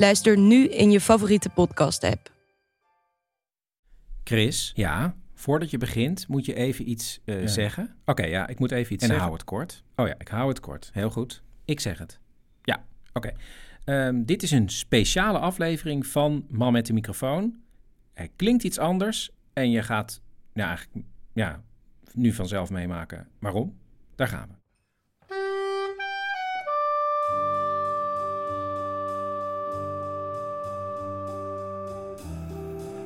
Luister nu in je favoriete podcast-app. Chris, Ja, voordat je begint moet je even iets eh, Ja. zeggen. oké, ja, ik moet even iets En zeggen. hou het kort. Oh ja, ik hou het kort. Heel goed. Ik zeg het. Ja, oké. Ehm, dit is een speciale aflevering van Man met de microfoon. Er klinkt iets anders en je gaat ja, eigenlijk, ja, nu vanzelf meemaken waarom. Daar gaan we.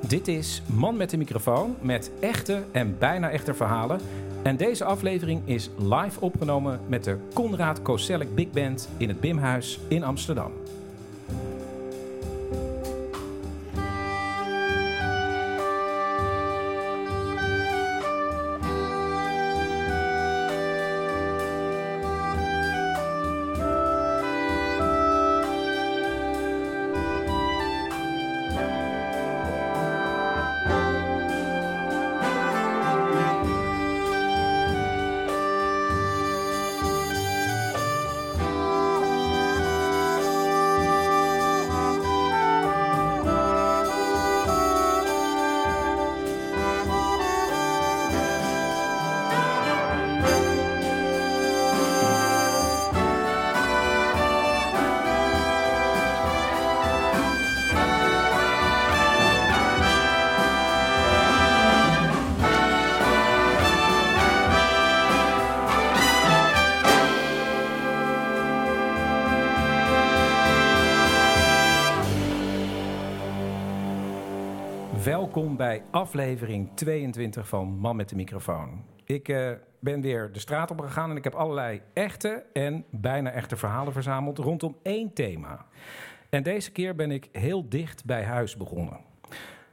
Dit is Man met de microfoon met echte en bijna echte verhalen. En deze aflevering is live opgenomen met de Conrad Koselleck Big Band in het Bimhuis in Amsterdam. Welkom bij aflevering 22 van Man met de microfoon. Ik eh, ben weer de straat op gegaan en ik heb allerlei echte en bijna echte verhalen verzameld rondom één thema. En deze keer ben ik heel dicht bij huis begonnen.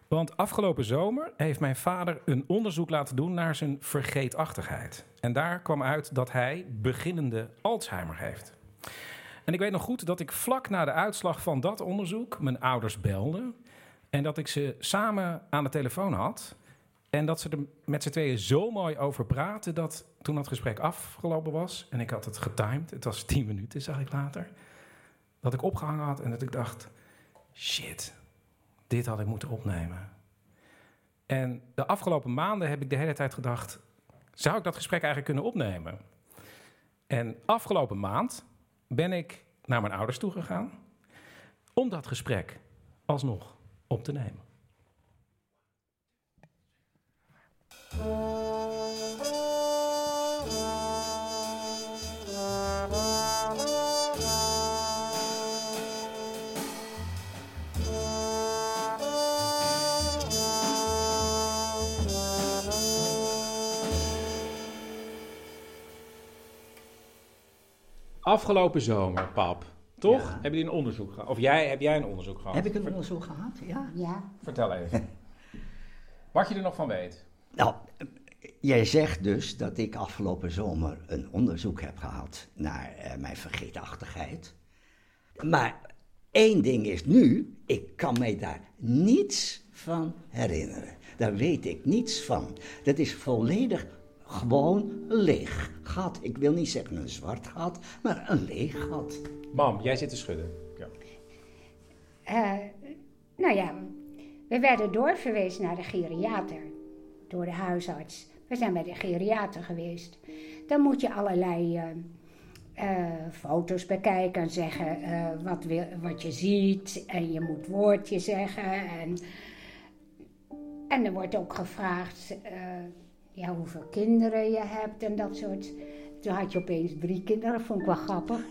Want afgelopen zomer heeft mijn vader een onderzoek laten doen naar zijn vergeetachtigheid. En daar kwam uit dat hij beginnende Alzheimer heeft. En ik weet nog goed dat ik vlak na de uitslag van dat onderzoek mijn ouders belde. En dat ik ze samen aan de telefoon had. En dat ze er met z'n tweeën zo mooi over praten dat toen dat gesprek afgelopen was. En ik had het getimed, het was 10 minuten, zag ik later. Dat ik opgehangen had en dat ik dacht: shit, dit had ik moeten opnemen. En de afgelopen maanden heb ik de hele tijd gedacht: zou ik dat gesprek eigenlijk kunnen opnemen? En afgelopen maand ben ik naar mijn ouders toe gegaan om dat gesprek alsnog op te nemen. Afgelopen zomer, pap. Toch? Ja. Hebben jullie een onderzoek gehad? Of jij, heb jij een onderzoek gehad? Heb ik een onderzoek gehad? Ja. Ja, Vertel even. Wat je er nog van weet. Nou, jij zegt dus dat ik afgelopen zomer een onderzoek heb gehad naar eh, mijn vergeetachtigheid. Maar één ding is nu, ik kan mij daar niets van herinneren. Daar weet ik niets van. Dat is volledig gewoon een leeg gat. Ik wil niet zeggen een zwart gat, maar een leeg gat. Mam, jij zit te schudden. Ja. eh, nou ja, we werden doorverwezen naar de geriater door de huisarts. We zijn bij de geriater geweest. Dan moet je allerlei eh, eh, foto's bekijken en zeggen eh, wat, wil, wat je ziet. En je moet woordje zeggen. En, en er wordt ook gevraagd eh, ja, hoeveel kinderen je hebt en dat soort. Toen had je opeens drie kinderen, dat vond ik wel grappig.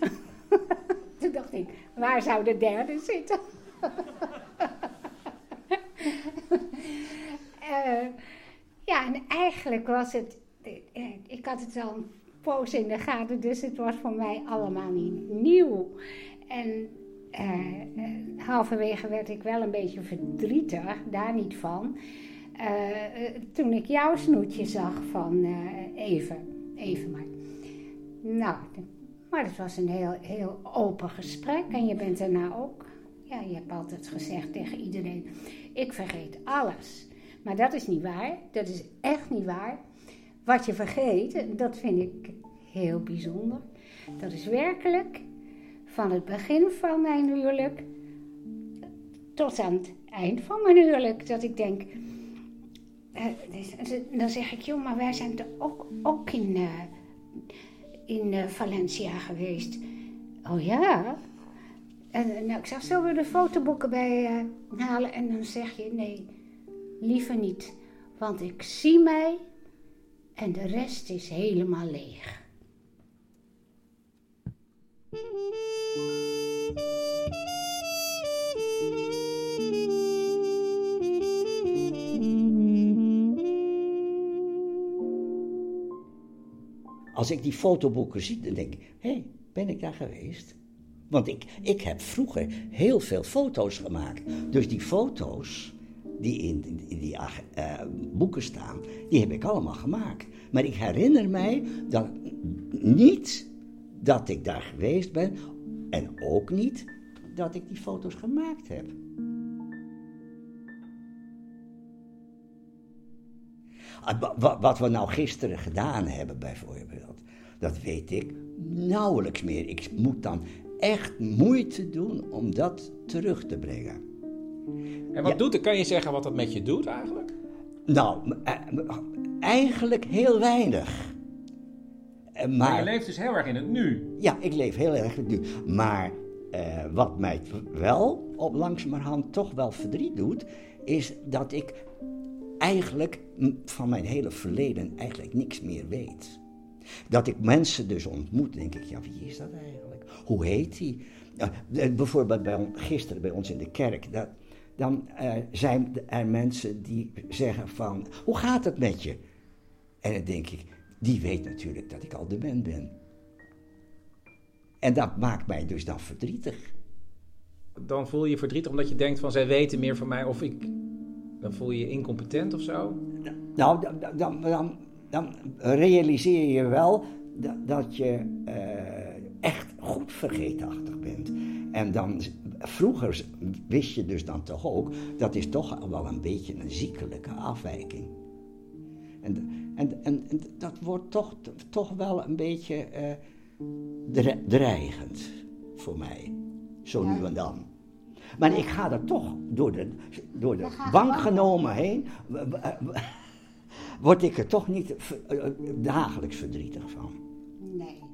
Toen dacht ik, waar zou de derde zitten? Eh, ja, en eigenlijk was het. eh, Ik had het al een poos in de gaten, dus het was voor mij allemaal niet nieuw. En eh, halverwege werd ik wel een beetje verdrietig, daar niet van. Eh, eh, toen ik jouw snoetje zag van eh, even, even maar. Nou, maar het was een heel, heel open gesprek en je bent daarna ook. Ja, je hebt altijd gezegd tegen iedereen: ik vergeet alles. Maar dat is niet waar. Dat is echt niet waar. Wat je vergeet, dat vind ik heel bijzonder. Dat is werkelijk van het begin van mijn huwelijk tot aan het eind van mijn huwelijk. Dat ik denk, dan zeg ik, joh, maar wij zijn toch ook, ook in, eh, in eh, Valencia geweest. Oh ja? En eh, nou, ik zeg, zullen we de fotoboeken bij eh, halen? En dan zeg je, nee, liever niet. Want ik zie mij en de rest is helemaal leeg. Als ik die fotoboeken zie, dan denk ik, hé, hey, ben ik daar geweest? Want ik, ik heb vroeger heel veel foto's gemaakt. Dus die foto's die in, in, die eh, boeken staan, die heb ik allemaal gemaakt. Maar ik herinner mij dan niet dat ik daar geweest ben en ook niet dat ik die foto's gemaakt heb. Wat we nou gisteren gedaan hebben, bijvoorbeeld, dat weet ik nauwelijks meer. Ik moet dan echt moeite doen om dat terug te brengen. En wat Ja. doet het? Kan je zeggen wat dat met je doet eigenlijk? Nou, eh, eigenlijk heel weinig. Eh, Maar, Maar, je leeft dus heel erg in het nu. ja, ik leef heel erg nu. Maar eh, wat mij wel op langzamerhand toch wel verdriet doet, is dat ik eigenlijk van mijn hele verleden eigenlijk niks meer weet. Dat ik mensen dus ontmoet, denk ik, ja, wie is dat eigenlijk? Hoe heet die? Eh, bijvoorbeeld bij, gisteren bij ons in de kerk, dat, dan eh, zijn er mensen die zeggen van, hoe gaat het met je? En dan denk ik, die weet natuurlijk dat ik al dement ben. En dat maakt mij dus dan verdrietig. Dan voel je je verdrietig omdat je denkt van zij weten meer van mij of ik... Dan voel je je incompetent of zo. Nou, dan, dan, dan, dan realiseer je wel dat, dat je eh, echt goed vergeetachtig bent. En dan, vroeger wist je dus dan toch ook, dat is toch wel een beetje een ziekelijke afwijking. En, en, en, en dat wordt toch, toch wel een beetje eh, dre- dreigend voor mij, zo nu en dan. Maar ik ga er toch door de, door de bank genomen heen, word ik er toch niet eh, dagelijks verdrietig van. Nee.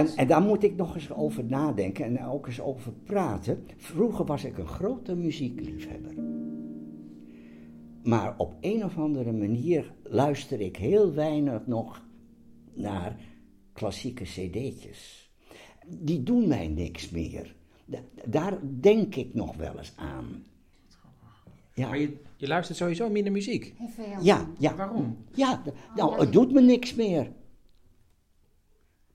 En, en daar moet ik nog eens over nadenken en ook eens over praten. Vroeger was ik een grote muziekliefhebber. Maar op een of andere manier luister ik heel weinig nog naar klassieke cd'tjes. Die doen mij niks meer. Da- daar denk ik nog wel eens aan. Ja, Maar je, je luistert sowieso minder muziek. Veel. ja, ja. Waarom? Ja, nou, het doet me niks meer.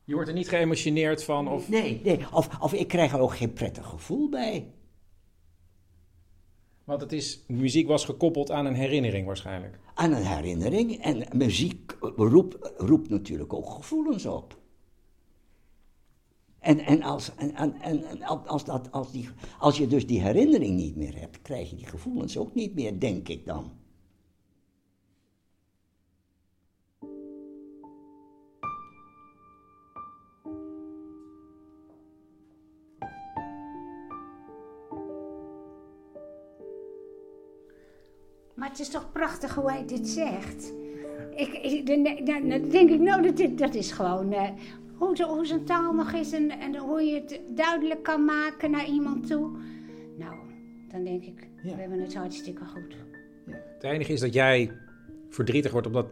Je wordt er niet geëmotioneerd van of... Nee, nee. Of, of ik krijg er ook geen prettig gevoel bij. Want het is, muziek was gekoppeld aan een herinnering waarschijnlijk. aan een herinnering. En muziek roept, roept natuurlijk ook gevoelens op. En, en, als, en, en, en als, dat, als, die, als je dus die herinnering niet meer hebt, krijg je die gevoelens ook niet meer, denk ik dan. Maar het is toch prachtig hoe hij dit zegt. Ik, ik, dan, denk ik, nou, dat, dat is gewoon eh, hoe, zo- hoe zijn taal nog is en, en hoe je het duidelijk kan maken naar iemand toe. Nou, dan denk ik, Ja. we hebben het hartstikke goed. Het enige is dat jij verdrietig wordt omdat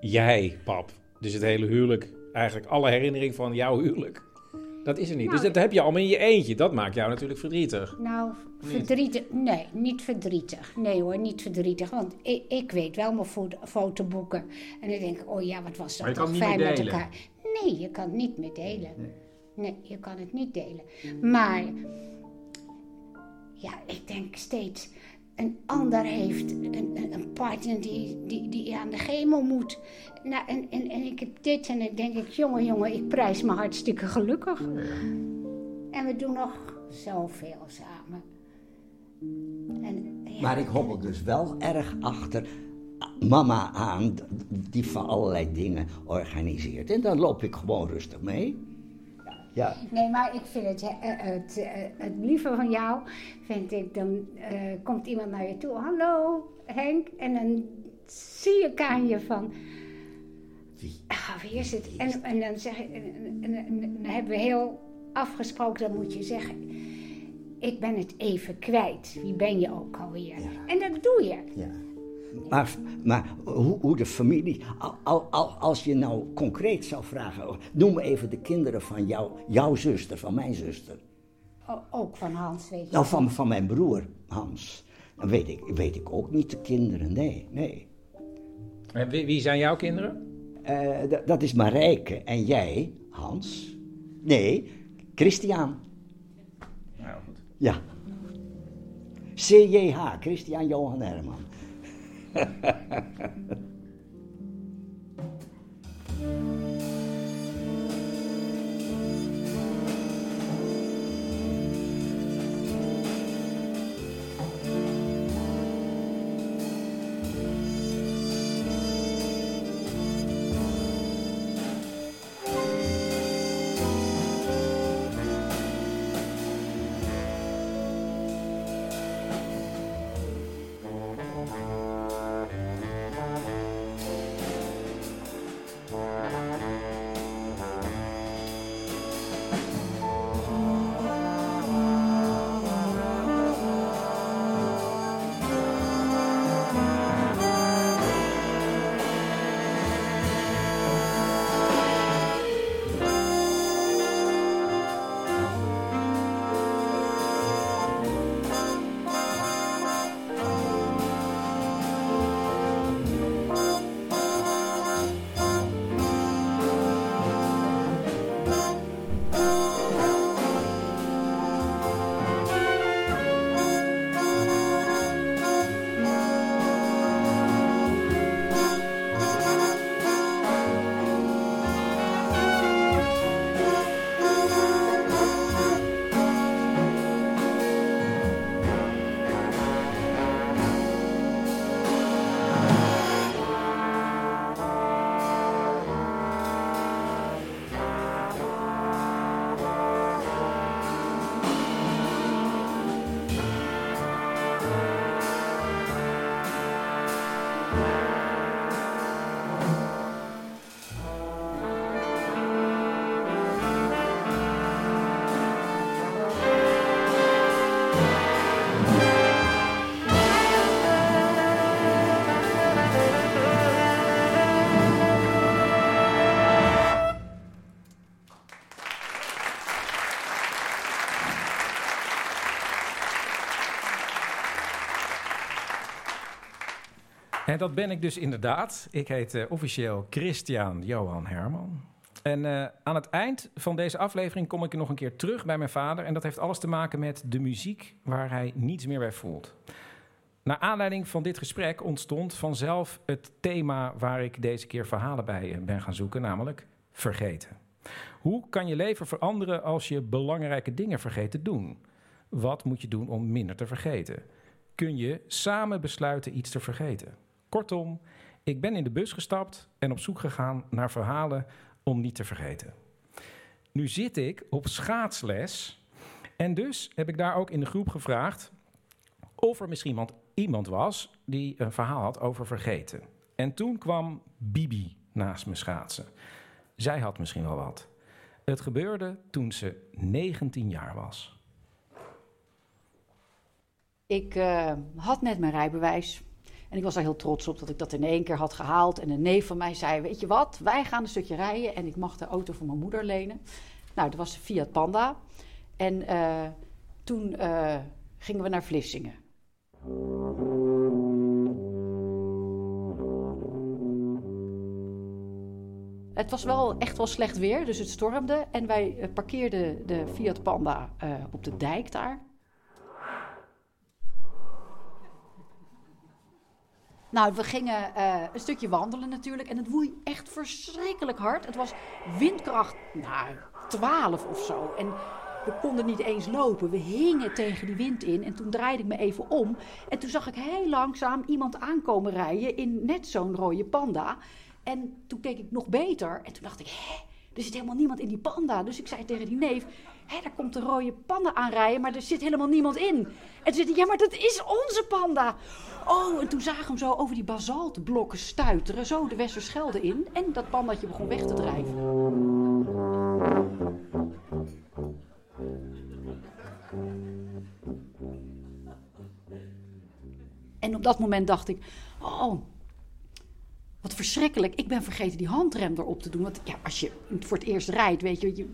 jij, pap, dus het hele huwelijk, eigenlijk alle herinnering van jouw huwelijk, dat is er niet. Dus Nou, dat heb je allemaal in je eentje. Dat maakt jou natuurlijk verdrietig. Nou, verdrietig. Nee, niet verdrietig. Nee hoor, niet verdrietig. Want ik, ik weet wel mijn fo- fotoboeken. En dan denk ik, oh ja, wat was dat Maar je toch kan het niet fijn met elkaar. Nee, je kan het niet meer delen. Nee, je kan het niet delen. Maar, ja, ik denk steeds, een ander heeft een, een, een partner die, die, die aan de chemo moet. Nou, en, en, en ik heb dit en dan denk ik, jongen, jongen, ik prijs me hartstikke gelukkig. En we doen nog zoveel samen. En, ja, Maar ik hobbel dus wel erg achter mama aan, die van allerlei dingen organiseert. En dan loop ik gewoon rustig mee. Ja, Nee, maar ik vind het, eh, het, eh, het lieve van jou, vind ik, dan eh, komt iemand naar je toe. Hallo Henk, en dan zie ik aan je van, wie? ah, wie is het? En, en dan, zeg, ik- en, en- en- en dan hebben we heel afgesproken, dan moet je zeggen, ik ben het even kwijt. Wie ben je ook alweer? En dat doe je. Ja. Maar, maar hoe, hoe de familie, al, al, al- als je nou concreet zou vragen, noem even de kinderen van jou, jouw zuster, van mijn zuster. O- ook van Hans, weet je. Nou, van, van mijn broer Hans. Dan weet ik, weet ik ook niet de kinderen, nee, nee. En wie, wie zijn jouw kinderen? Eh, dat is Marijke en jij, Hans. Nee, Christian. Ja. CJH, Christian Johan Herman. En dat ben ik dus inderdaad. Ik heet eh, officieel Christian Johan Herman. En eh, aan het eind van deze aflevering kom ik nog een keer terug bij mijn vader. En dat heeft alles te maken met de muziek waar hij niets meer bij voelt. Naar aanleiding van dit gesprek ontstond vanzelf het thema waar ik deze keer verhalen bij eh, ben gaan zoeken, namelijk vergeten. Hoe kan je leven veranderen als je belangrijke dingen vergeet te doen? Wat moet je doen om minder te vergeten? Kun je samen besluiten iets te vergeten? Kortom, ik ben in de bus gestapt en op zoek gegaan naar verhalen om niet te vergeten. Nu zit ik op schaatsles en dus heb ik daar ook in de groep gevraagd of er misschien iemand, iemand was die een verhaal had over vergeten. En toen kwam Bibi naast me schaatsen. Zij had misschien wel wat. Het gebeurde toen ze 19 jaar was. Ik uh, had net mijn rijbewijs. En ik was er heel trots op dat ik dat in één keer had gehaald. En een neef van mij zei: Weet je wat, wij gaan een stukje rijden. En ik mag de auto van mijn moeder lenen. Nou, dat was de Fiat Panda. En uh, toen uh, gingen we naar Vlissingen. Het was wel echt wel slecht weer, dus het stormde. En wij parkeerden de Fiat Panda op de dijk daar. Nou, we gingen uh, een stukje wandelen natuurlijk. En het woei echt verschrikkelijk hard. Het was windkracht, nou, 12 of zo. En we konden niet eens lopen. We hingen tegen die wind in. En toen draaide ik me even om. En toen zag ik heel langzaam iemand aankomen rijden in net zo'n rode panda. En toen keek ik nog beter. En toen dacht ik, hé, er zit helemaal niemand in die panda. Dus ik zei tegen die neef, hé, daar komt een rode panda aanrijden, maar er zit helemaal niemand in. En toen zei ja, maar dat is onze panda. Oh, en toen zagen we hem zo over die basaltblokken stuiteren, zo de Westerschelde in. En dat pandatje begon weg te drijven. En op dat moment dacht ik, oh, wat verschrikkelijk. Ik ben vergeten die handrem erop te doen. Want ja, als je voor het eerst rijdt, weet je, je,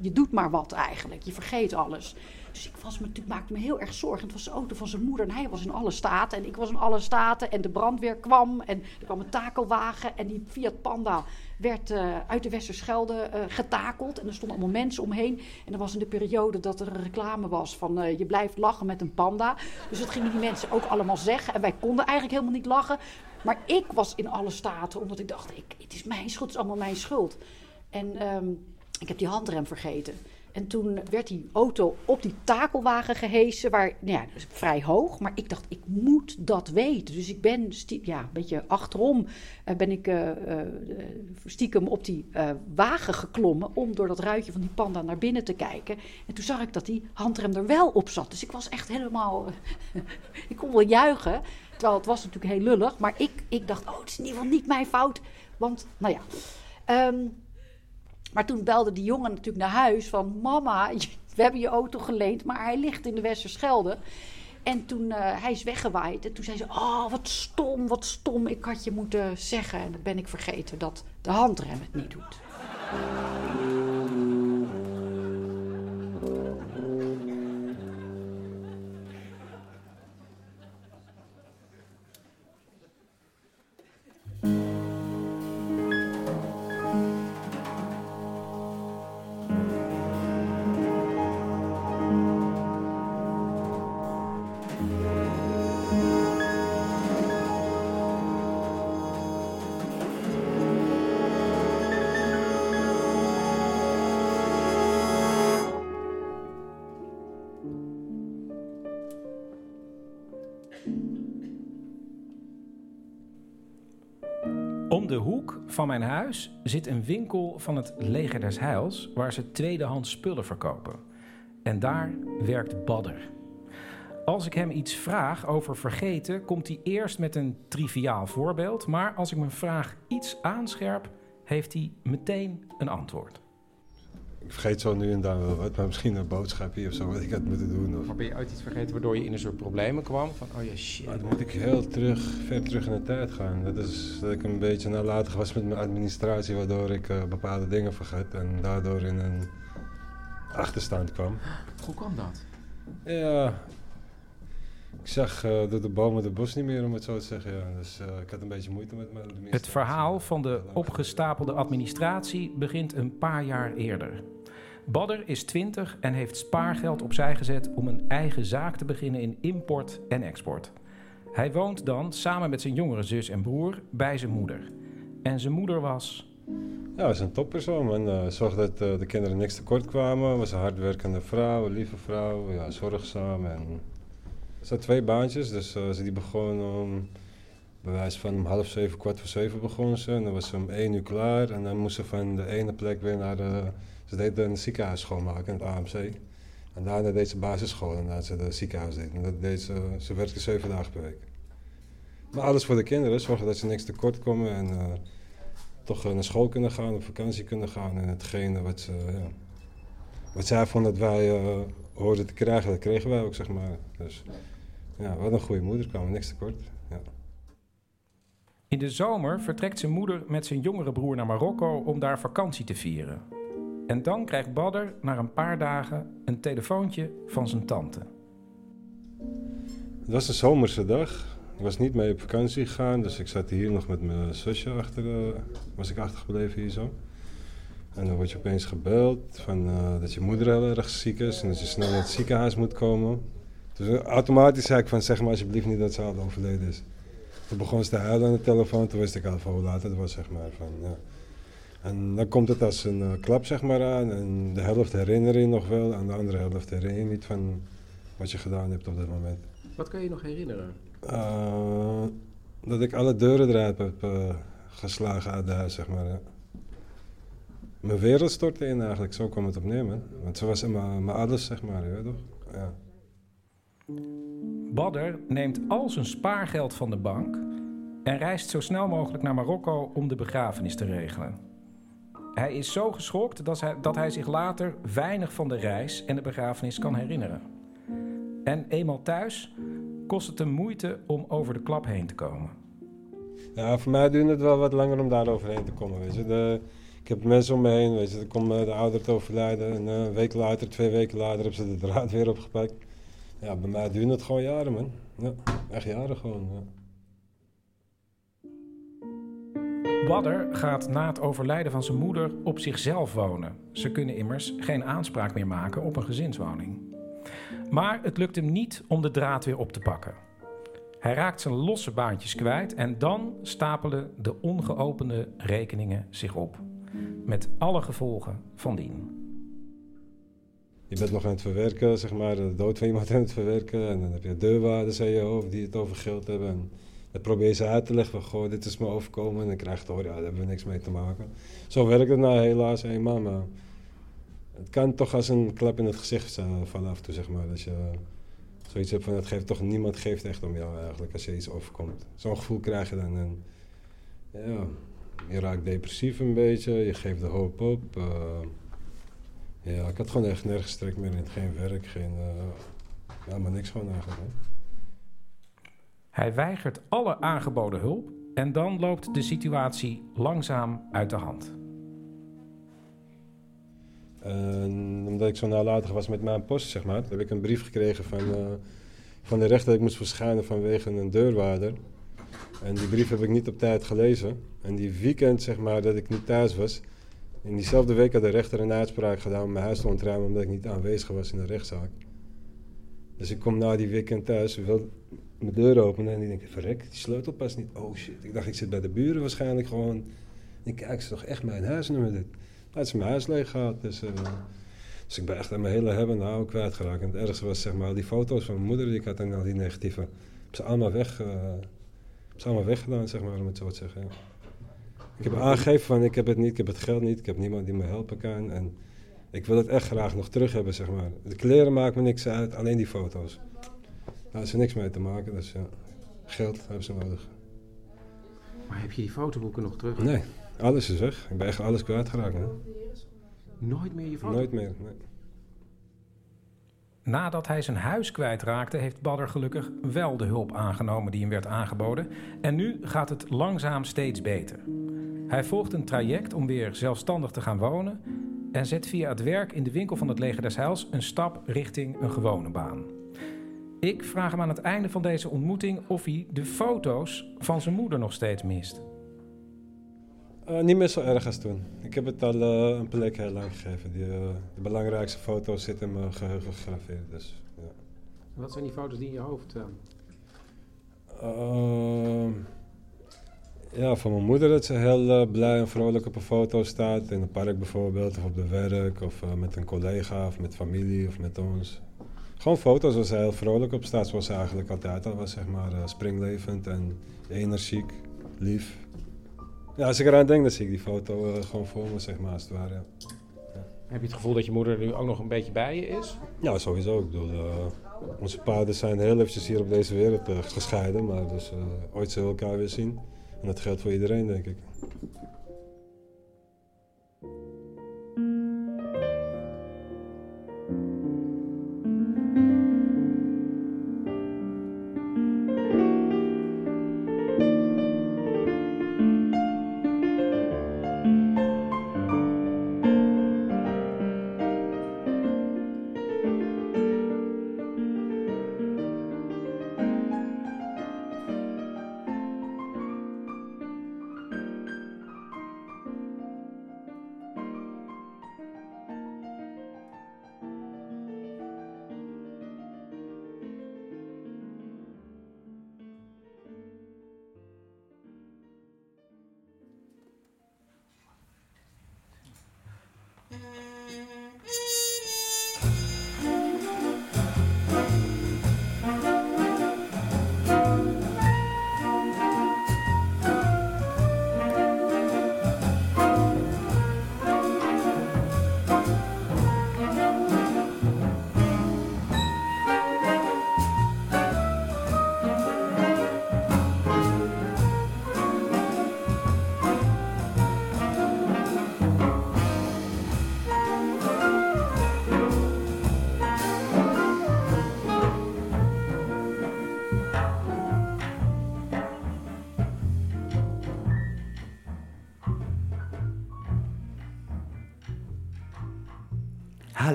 je, doet maar wat eigenlijk. Je vergeet alles. Dus ik was me, maakte me heel erg zorgen. Het was de auto van zijn moeder en hij was in alle staten. En ik was in alle staten. En de brandweer kwam. En er kwam een takelwagen. En die Fiat Panda werd uh, uit de Westerschelde uh, getakeld. En er stonden allemaal mensen omheen. En dat was in de periode dat er een reclame was van uh, je blijft lachen met een panda. Dus dat gingen die mensen ook allemaal zeggen. En wij konden eigenlijk helemaal niet lachen. Maar ik was in alle staten, omdat ik dacht, ik, het is mijn schuld, het is allemaal mijn schuld. En um, ik heb die handrem vergeten. En toen werd die auto op die takelwagen gehesen, waar, nou ja, vrij hoog. Maar ik dacht, ik moet dat weten. Dus ik ben ja, een beetje achterom uh, ben ik uh, uh, stiekem op die wagen geklommen om door dat ruitje van die panda naar binnen te kijken. En toen zag ik dat die handrem er wel op zat. Dus ik was echt helemaal, ik kon wel juichen. Terwijl het was natuurlijk heel lullig. Maar ik, ik dacht, oh, het is in ieder geval niet mijn fout. Want, nou ja. Um, maar toen belde die jongen natuurlijk naar huis van... Mama, we hebben je auto geleend, maar hij ligt in de Westerschelde. En toen uh, hij is weggewaaid. En toen zei ze, oh, wat stom, wat stom. Ik had je moeten zeggen. En dan ben ik vergeten dat de handrem het niet doet. Om de hoek van mijn huis zit een winkel van het Leger des Heils waar ze tweedehands spullen verkopen. En daar werkt Badder. Als ik hem iets vraag over vergeten, komt hij eerst met een triviaal voorbeeld, maar als ik mijn vraag iets aanscherp, heeft hij meteen een antwoord. Ik vergeet zo nu en dan wel wat, maar misschien een boodschapje of zo wat ik had moeten doen. Of... Maar ben je uit iets vergeten waardoor je in een soort problemen kwam? Van, oh ja, shit. dan moet ik heel terug, ver terug in de tijd gaan. Dat is dat ik een beetje nalatig was met mijn administratie, waardoor ik uh, bepaalde dingen vergat en daardoor in een achterstand kwam. Hoe kwam dat? Ja, ik zag uh, door de bomen de bos niet meer, om het zo te zeggen. Ja. Dus uh, ik had een beetje moeite met mijn Het verhaal van de opgestapelde administratie begint een paar jaar eerder. Badder is 20 en heeft spaargeld opzij gezet om een eigen zaak te beginnen in import en export. Hij woont dan samen met zijn jongere zus en broer bij zijn moeder. En zijn moeder was Ja, was een toppersoon. Man. Uh, zorg dat uh, de kinderen niks tekort kwamen. Was een hardwerkende vrouw, een lieve vrouw, ja, zorgzaam. En... Ze had twee baantjes, dus ze die begon om, bij wijze van om half zeven, kwart voor zeven begon ze. En dan was ze om één uur klaar. En dan moest ze van de ene plek weer naar. Ze deed een ziekenhuis schoonmaken, het AMC. En daarna deed ze basisschool en daarna ze de ziekenhuis deed. Dat ze, werkte zeven dagen per week. Maar alles voor de kinderen, zorgen dat ze niks tekort komen en uh, toch naar school kunnen gaan, op vakantie kunnen gaan. En hetgene wat, ze, wat zij vond dat wij uh, hoorden te krijgen, dat kregen wij ook, zeg maar. Dus ja, wat een goede moeder, kwamen niks tekort. Ja. In de zomer vertrekt zijn moeder met zijn jongere broer naar Marokko om daar vakantie te vieren. En dan krijgt Badder na een paar dagen een telefoontje van zijn tante. Het was een zomerse dag. Ik was niet mee op vakantie gegaan, dus ik zat hier nog met mijn zusje achter. Uh, was ik achtergebleven hier zo. En dan word je opeens gebeld van, uh, dat je moeder heel erg ziek is en dat je snel naar het ziekenhuis moet komen. Dus automatisch zei ik van zeg maar alsjeblieft niet dat ze al overleden is. Toen begon ze te huilen aan de telefoon, toen wist ik al van hoe laat het was zeg maar. Van. En dan komt het als een uh, klap zeg maar aan en de helft herinner je nog wel en de andere helft herinner je niet van wat je gedaan hebt op dat moment. Wat kan je nog herinneren? Uh, dat ik alle deuren eruit heb uh, geslagen uit huis, zeg maar. Ja. Mijn wereld stortte in eigenlijk, zo kwam het op neer, man. Want zo was mijn alles, zeg maar, je weet toch? Ja. Badder neemt al zijn spaargeld van de bank en reist zo snel mogelijk naar Marokko om de begrafenis te regelen. Hij is zo geschokt dat hij, dat hij zich later weinig van de reis en de begrafenis kan herinneren. En eenmaal thuis kost het hem moeite om over de klap heen te komen. Ja, voor mij duurt het wel wat langer om daar overheen te komen. Weet je. De, ik heb mensen om me heen, weet je. Komt de ouder te overlijden. En een week later, twee weken later, hebben ze de draad weer opgepakt. Ja, bij mij duurt het gewoon jaren, man. Ja, echt jaren gewoon. Badder gaat na het overlijden van zijn moeder op zichzelf wonen. Ze kunnen immers geen aanspraak meer maken op een gezinswoning. Maar het lukt hem niet om de draad weer op te pakken. Hij raakt zijn losse baantjes kwijt en dan stapelen de ongeopende rekeningen zich op. Met alle gevolgen van dien. Je bent nog aan het verwerken, zeg maar, de dood van iemand aan het verwerken. En dan heb je deurwaarders aan je hoofd die het over geld hebben. En probeer je ze uit te leggen van, goh, dit is me overkomen. En dan krijg je te horen, ja, daar hebben we niks mee te maken. Zo werkt het nou helaas eenmaal, maar het kan toch als een klap in het gezicht vallen af en toe, zeg maar. Dat je zoiets hebt van, het geeft toch, niemand geeft echt om jou eigenlijk als je iets overkomt. Zo'n gevoel krijg je dan. En, ja, je raakt depressief een beetje, je geeft de hoop op. Uh, ja, ik had gewoon echt nergens trek meer in. Geen werk, geen... Uh, ja, maar niks gewoon eigenlijk. Hij weigert alle aangeboden hulp en dan loopt de situatie langzaam uit de hand. Omdat ik zo nalatig was met mijn post, zeg maar, heb ik een brief gekregen van, uh, van de rechter dat ik moest verschijnen vanwege een deurwaarder. En die brief heb ik niet op tijd gelezen. En die weekend, zeg maar, dat ik niet thuis was, in diezelfde week had de rechter een uitspraak gedaan om mijn huis te ontruimen omdat ik niet aanwezig was in de rechtszaak. Dus ik kom na die weekend thuis, mijn deur openen en ik denk, verrek, die sleutel past niet. Oh shit, ik dacht ik zit bij de buren waarschijnlijk gewoon. Ik kijk, ze toch echt mijn huisnummer dit had ze mijn huis leeg gehad. Dus, uh, dus ik ben echt aan mijn hele hebben en houden kwijtgeraakt. En het ergste was zeg maar die foto's van mijn moeder die ik had en al die negatieve. Ze allemaal, weg, uh, ze allemaal weggedaan, zeg maar, om het zo te zeggen. Ik heb aangegeven van ik heb het niet, ik heb het geld niet, ik heb niemand die me helpen kan. En ik wil het echt graag nog terug hebben, zeg maar. De kleren maken me niks uit, alleen die foto's. Daar is er niks mee te maken, dus ja, geld hebben ze nodig. Maar heb je die fotoboeken nog terug? Nee. Alles is weg. Ik ben echt alles kwijtgeraakt. Hè? Nooit meer je foto? Nooit meer, nee. Nadat hij zijn huis kwijtraakte, heeft Badder gelukkig wel de hulp aangenomen die hem werd aangeboden. En nu gaat het langzaam steeds beter. Hij volgt een traject om weer zelfstandig te gaan wonen en zet via het werk in de winkel van het Leger des Heils een stap richting een gewone baan. Ik vraag hem aan het einde van deze ontmoeting of hij de foto's van zijn moeder nog steeds mist. Uh, niet meer zo erg als toen. Ik heb het al uh, een plek heel lang gegeven. Die, uh, de belangrijkste foto's zitten in mijn geheugen gegraveerd. Dus, ja. Wat zijn die foto's die in je hoofd staan? Ehm, Ja, van mijn moeder dat ze heel eh, blij en vrolijk op een foto staat. In een park bijvoorbeeld, of op de werk, of eh, met een collega, of met familie, of met ons. Gewoon foto's waar ze heel vrolijk op staat, zoals ze eigenlijk altijd al was, zeg maar. eh, springlevend en energiek, lief. Ja, als ik eraan denk, dan zie ik die foto eh, gewoon voor me, zeg maar, als het ware. Ja. Heb je het gevoel dat je moeder nu ook nog een beetje bij je is? Ja, sowieso. Ik bedoel, eh, onze paarden zijn heel eventjes hier op deze wereld gescheiden, maar dus ooit zullen we elkaar weer zien. En dat geldt voor iedereen, denk ik.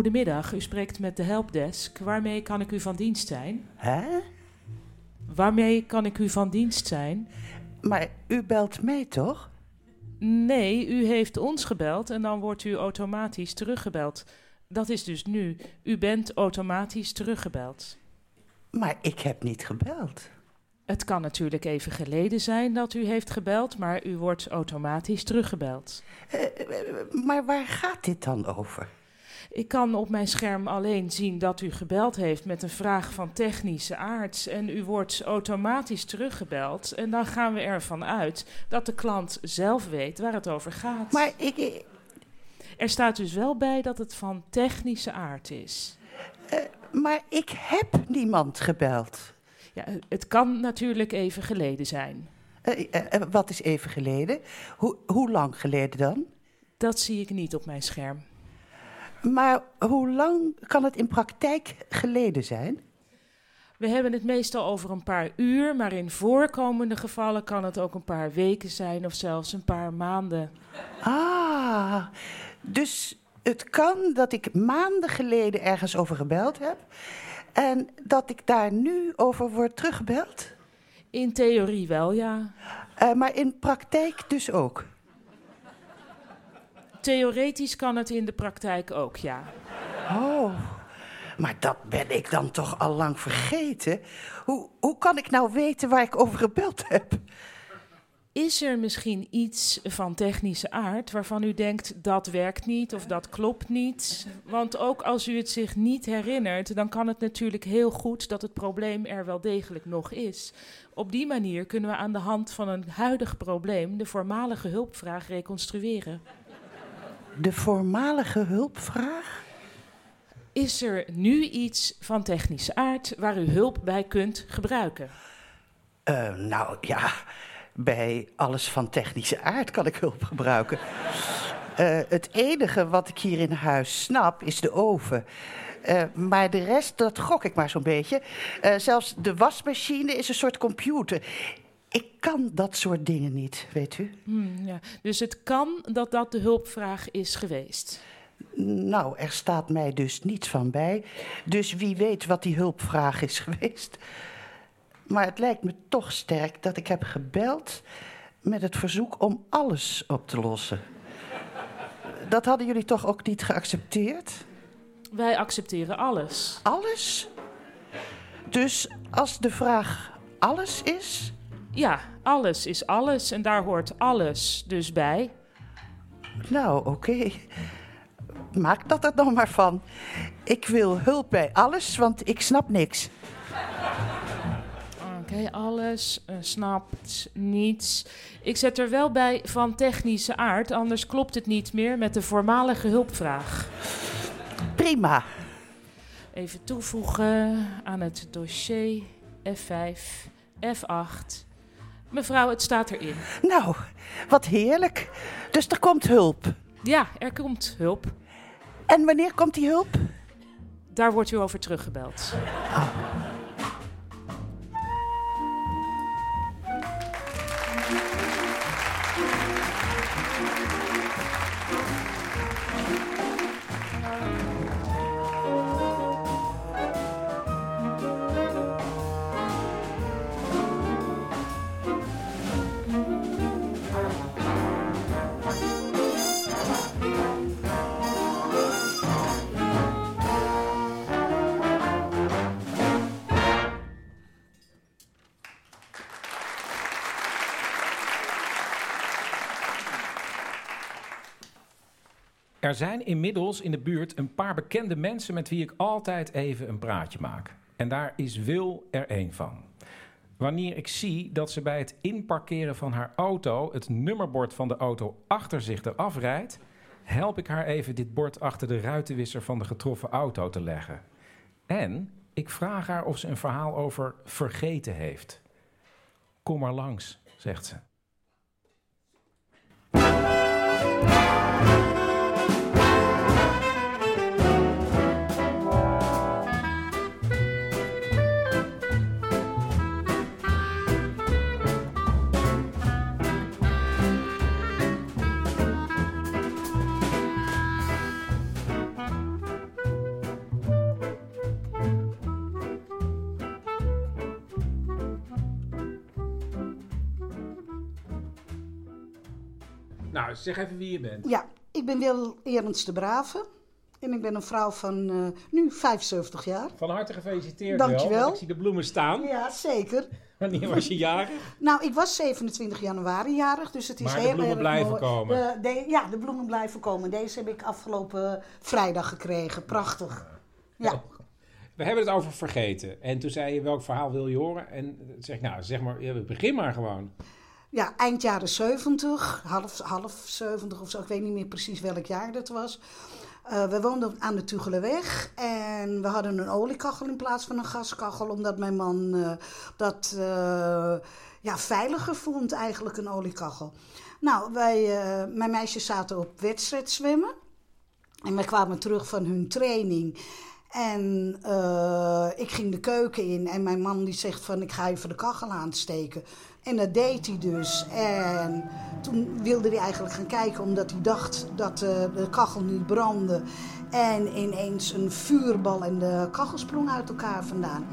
Goedemiddag, u spreekt met de helpdesk. Waarmee kan ik u van dienst zijn? Hè? Waarmee kan ik u van dienst zijn? Maar u belt mij toch? Nee, u heeft ons gebeld en dan wordt u automatisch teruggebeld. Dat is dus nu. U bent automatisch teruggebeld. Maar ik heb niet gebeld. Het kan natuurlijk even geleden zijn dat u heeft gebeld, maar u wordt automatisch teruggebeld. Eh, eh, maar waar gaat dit dan over? Ik kan op mijn scherm alleen zien dat u gebeld heeft met een vraag van technische aard. En u wordt automatisch teruggebeld. En dan gaan we ervan uit dat de klant zelf weet waar het over gaat. Maar ik. Er staat dus wel bij dat het van technische aard is. Eh, maar ik heb niemand gebeld. Ja, het kan natuurlijk even geleden zijn. Eh, eh, eh, wat is even geleden? Hoe lang geleden dan? Dat zie ik niet op mijn scherm. Maar hoe lang kan het in praktijk geleden zijn? We hebben het meestal over een paar uur, maar in voorkomende gevallen kan het ook een paar weken zijn of zelfs een paar maanden. Ah, dus het kan dat ik maanden geleden ergens over gebeld heb en dat ik daar nu over word teruggebeld? In theorie wel, ja. Uh, maar in praktijk dus ook? Theoretisch kan het in de praktijk ook, ja. Oh, maar dat ben ik dan toch al lang vergeten. Hoe, hoe kan ik nou weten waar ik over gebeld heb? Is er misschien iets van technische aard waarvan u denkt dat werkt niet of dat klopt niet? Want ook als u het zich niet herinnert, dan kan het natuurlijk heel goed dat het probleem er wel degelijk nog is. Op die manier kunnen we aan de hand van een huidig probleem de voormalige hulpvraag reconstrueren. De voormalige hulpvraag? Is er nu iets van technische aard waar u hulp bij kunt gebruiken? Uh, nou ja, bij alles van technische aard kan ik hulp gebruiken. Uh, het enige wat ik hier in huis snap is de oven. Uh, maar de rest, dat gok ik maar zo'n beetje. Uh, zelfs de wasmachine is een soort computer. Ik kan dat soort dingen niet, weet u. Hmm, ja. Dus het kan dat dat de hulpvraag is geweest? Nou, er staat mij dus niets van bij. Dus wie weet wat die hulpvraag is geweest. Maar het lijkt me toch sterk dat ik heb gebeld met het verzoek om alles op te lossen. Dat hadden jullie toch ook niet geaccepteerd? Wij accepteren alles. Alles? Dus als de vraag alles is, Ja, alles is alles en daar hoort alles dus bij. Nou, oké. Maak dat er dan maar van. Ik wil hulp bij alles, want ik snap niks. Oké, alles uh, snapt niets. Ik zet er wel bij van technische aard, anders klopt het niet meer met de voormalige hulpvraag. Prima. Even toevoegen aan het dossier F5, F8. Mevrouw, het staat erin. Nou, wat heerlijk. Dus er komt hulp. Ja, er komt hulp. En wanneer komt die hulp? Daar wordt u over teruggebeld. Oh. Er zijn inmiddels in de buurt een paar bekende mensen met wie ik altijd even een praatje maak. En daar is Wil er één van. Wanneer ik zie dat ze bij het inparkeren van haar auto het nummerbord van de auto achter zich eraf rijdt, help ik haar even dit bord achter de ruitenwisser van de getroffen auto te leggen. En ik vraag haar of ze een verhaal over vergeten heeft. Kom maar langs, zegt ze. Zeg even wie je bent. Ja, ik ben Wil Ernst de Brave. En ik ben een vrouw van uh, nu 75 jaar. Van harte gefeliciteerd. Dankjewel. Ik zie de bloemen staan. Ja, zeker. Wanneer was je jarig? nou, ik was 27 januari jarig, dus het is maar heel de bloemen blijven mooi. komen. De, ja, de bloemen blijven komen. Deze heb ik afgelopen vrijdag gekregen. Prachtig. Ja. We hebben het over vergeten. En toen zei je, welk verhaal wil je horen? En zeg ik, nou, zeg maar, begin maar gewoon. Ja, eind jaren 70, half, half 70 of zo, ik weet niet meer precies welk jaar dat was. Uh, we woonden aan de Tugelenweg en we hadden een oliekachel in plaats van een gaskachel, omdat mijn man uh, dat uh, ja, veiliger vond, eigenlijk een oliekachel. Nou, wij, mijn meisjes zaten op wedstrijd zwemmen en wij kwamen terug van hun training. En ik ging de keuken in en mijn man die zegt van ik ga even de kachel aansteken. En dat deed hij dus. En toen wilde hij eigenlijk gaan kijken, omdat hij dacht dat uh, de kachel niet brandde. En ineens een vuurbal en de kachel sprong uit elkaar vandaan.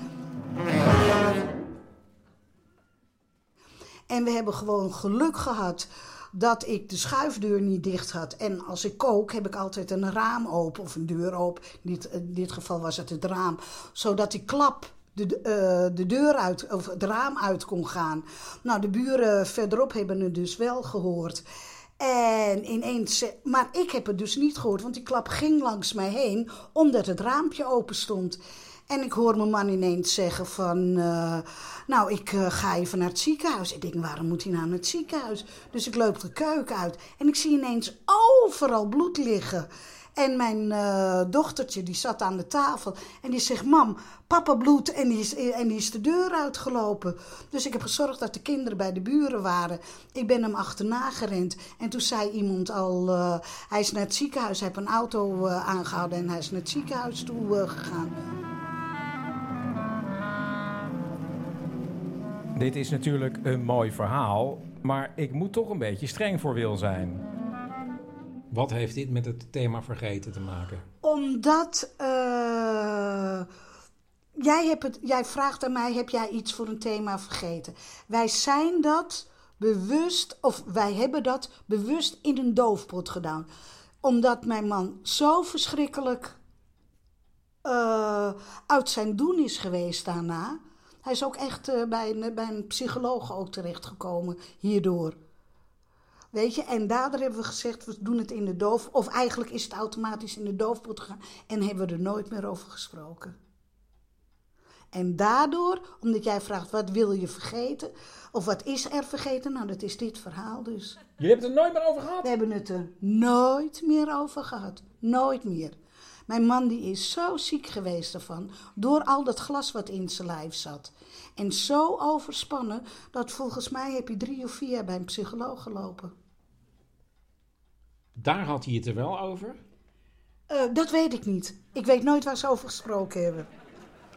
En we hebben gewoon geluk gehad dat ik de schuifdeur niet dicht had. En als ik kook, heb ik altijd een raam open of een deur open. In dit, in dit geval was het het raam. Zodat die klap de, uh, de deur uit, of het raam uit kon gaan. Nou, de buren verderop hebben het dus wel gehoord. En ineens, maar ik heb het dus niet gehoord, want die klap ging langs mij heen, omdat het raampje open stond. En ik hoor mijn man ineens zeggen van, uh, nou, ik uh, ga even naar het ziekenhuis. Ik denk, waarom moet hij nou naar het ziekenhuis? Dus ik loop de keuken uit en ik zie ineens overal bloed liggen. En mijn uh, dochtertje, die zat aan de tafel en die zegt, mam, papa bloed en die, is, en die is de deur uitgelopen. Dus ik heb gezorgd dat de kinderen bij de buren waren. Ik ben hem achterna gerend en toen zei iemand al, uh, hij is naar het ziekenhuis, hij heeft een auto uh, aangehouden en hij is naar het ziekenhuis toe gegaan. Dit is natuurlijk een mooi verhaal, maar ik moet toch een beetje streng voor Wil zijn. Wat heeft dit met het thema vergeten te maken? Omdat uh, jij, hebt het, jij vraagt aan mij: heb jij iets voor een thema vergeten? Wij zijn dat bewust, of wij hebben dat bewust in een doofpot gedaan. Omdat mijn man zo verschrikkelijk uh, uit zijn doen is geweest daarna. Hij is ook echt eh, bij, een, bij een psycholoog ook terechtgekomen hierdoor. Weet je, en daardoor hebben we gezegd, we doen het in de doof. Of eigenlijk is het automatisch in de doofpot gegaan en hebben we er nooit meer over gesproken. En daardoor, omdat jij vraagt, wat wil je vergeten? Of wat is er vergeten? Nou, dat is dit verhaal dus. Jullie hebben het er nooit meer over gehad? We hebben het er nooit meer over gehad. Nooit meer. Mijn man die is zo ziek geweest ervan, door al dat glas wat in zijn lijf zat. En zo overspannen, dat volgens mij heb je drie of vier jaar bij een psycholoog gelopen. Daar had hij het er wel over? Uh, dat weet ik niet. Ik weet nooit waar ze over gesproken hebben.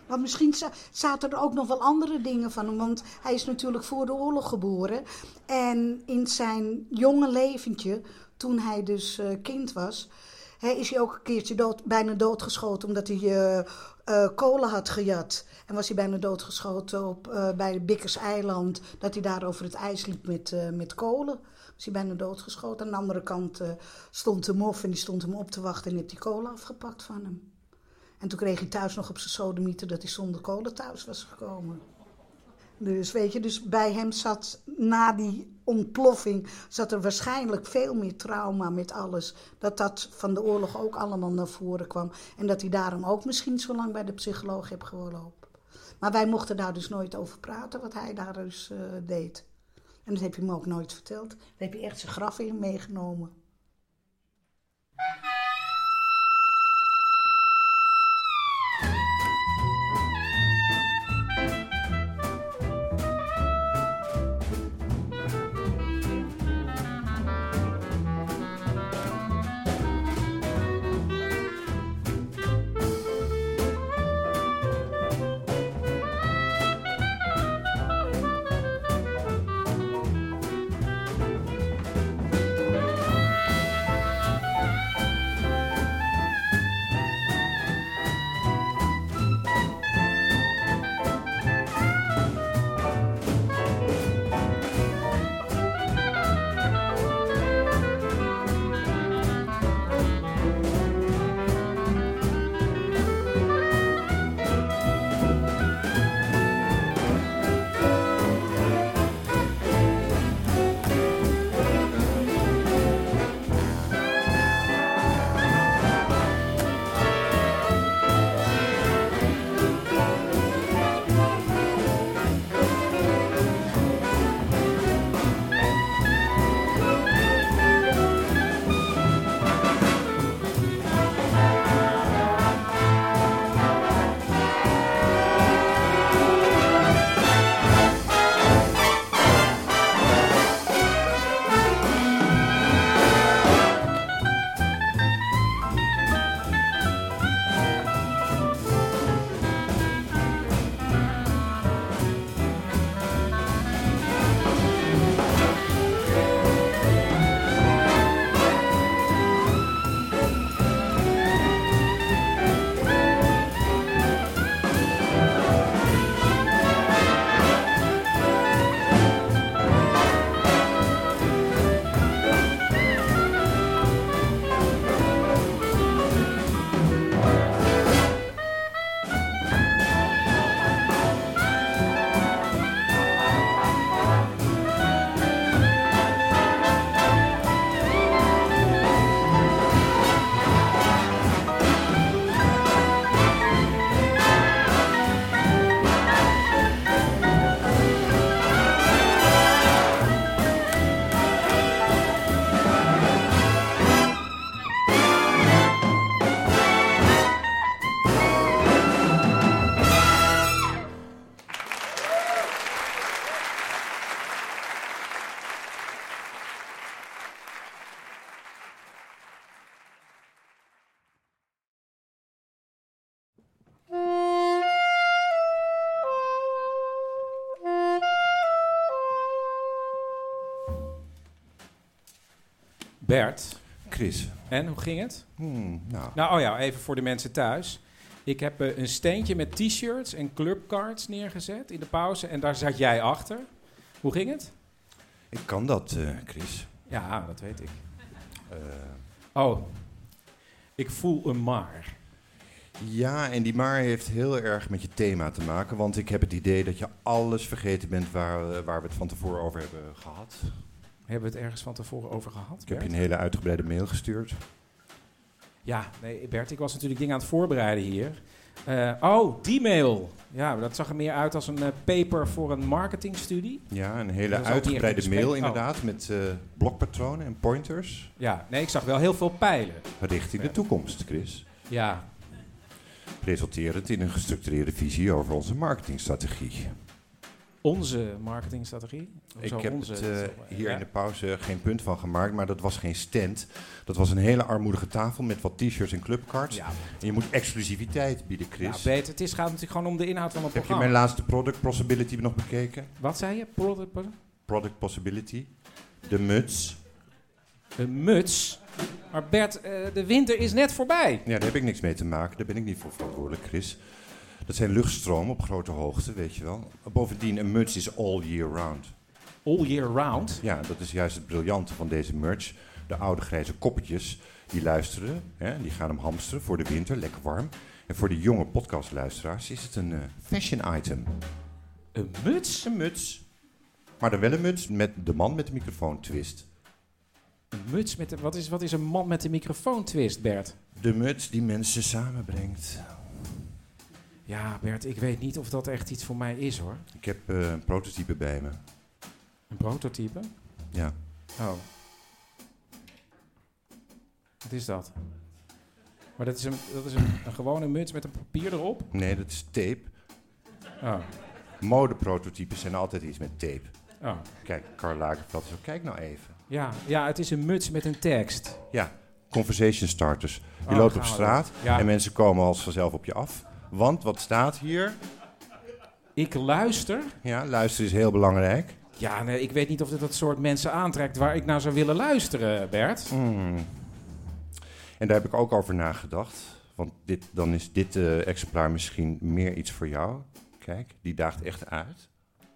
Maar misschien zaten er ook nog wel andere dingen van hem. Want hij is natuurlijk voor de oorlog geboren. En in zijn jonge leventje, toen hij dus uh, kind was, hè, is hij ook een keertje bijna doodgeschoten omdat hij uh, uh, kolen had gejat. En was hij bijna doodgeschoten op, bij Bikkers Eiland, dat hij daar over het ijs liep met, met kolen. Was hij bijna doodgeschoten. Aan de andere kant stond de mof en die stond hem op te wachten en heeft die kolen afgepakt van hem. En toen kreeg hij thuis nog op zijn sodemieter dat hij zonder kolen thuis was gekomen. Dus weet je, dus bij hem zat na die ontploffing, zat er waarschijnlijk veel meer trauma met alles. Dat dat van de oorlog ook allemaal naar voren kwam. En dat hij daarom ook misschien zo lang bij de psycholoog heeft gelopen. Maar wij mochten daar dus nooit over praten, wat hij daar dus uh, deed. En dat heb je me ook nooit verteld. Daar heb je echt zijn graf in meegenomen. Bert. Chris. En, hoe ging het? Hmm, nou. nou, oh ja, even voor de mensen thuis. Ik heb uh, een steentje met t-shirts en clubcards neergezet in de pauze. En daar zat jij achter. Hoe ging het? Ik kan dat, uh, Chris. Ja, dat weet ik. Uh, oh, ik voel een maar. Ja, en die maar heeft heel erg met je thema te maken. Want ik heb het idee dat je alles vergeten bent waar, eh, waar we het van tevoren over hebben gehad. Hebben we het ergens van tevoren over gehad? Ik heb je een hele uitgebreide mail gestuurd. Ja, nee, Bert, ik was natuurlijk dingen aan het voorbereiden hier. Eh, oh, die mail. Ja, dat zag er meer uit als een eh, paper voor een marketingstudie. Ja, een hele uitgebreide mail. Oh. inderdaad. Met eh, blokpatronen en pointers. Ja, nee, ik zag wel heel veel pijlen. Richting de toekomst, Chris. Ja, Resulterend in een gestructureerde visie over onze marketingstrategie. Onze marketingstrategie. Ik heb onze? het eh, hier ja. in de pauze geen punt van gemaakt, maar dat was geen stand. Dat was een hele armoedige tafel met wat t-shirts en clubcards. Ja. En je moet exclusiviteit bieden, Ja, Chris. beter. Het is, gaat natuurlijk gewoon om de inhoud van het Heb je programma. mijn laatste product possibility nog bekeken? Wat zei je? Product, Product possibility. De muts. Een muts. Maar Bert, eh, de winter is net voorbij. Ja, daar heb ik niks mee te maken. Daar ben ik niet voor verantwoordelijk, Chris. Dat zijn luchtstromen op grote hoogte, weet je wel. Bovendien, een muts is all year round. All year round? Ja, dat is juist het briljante van deze merch. De oude grijze koppetjes, die luisteren, hè, die gaan hem hamsteren voor de winter, lekker warm. En voor de jonge podcastluisteraars is het een eh, fashion item. Een muts? Een muts. Maar dan wel een muts met de man met de microfoon twist. Een muts met de, wat, is, wat is een man met de microfoon twist, Bert? De muts die mensen samenbrengt. Ja, Bert, ik weet niet of dat echt iets voor mij is hoor. Ik heb eh, een prototype bij me. Een prototype? Ja. Oh. Wat is dat? Maar dat is een, dat is een, een gewone muts met een papier erop? Nee, dat is tape. Oh. Modeprototypes zijn altijd iets met tape. Oh. Kijk, Karl Lagerfeld zo. Kijk nou even. Ja, ja, het is een muts met een tekst. Ja, conversation starters. Je Oh, loopt op straat. Ja. en mensen komen als vanzelf op je af. Want wat staat hier? Ik luister. Ja, luisteren is heel belangrijk. Ja, nee, ik weet niet of dit dat soort mensen aantrekt waar ik naar zou willen luisteren, Bert. Hmm. En daar heb ik ook over nagedacht. Want dit, dan is dit eh, exemplaar misschien meer iets voor jou. Kijk, die daagt echt uit.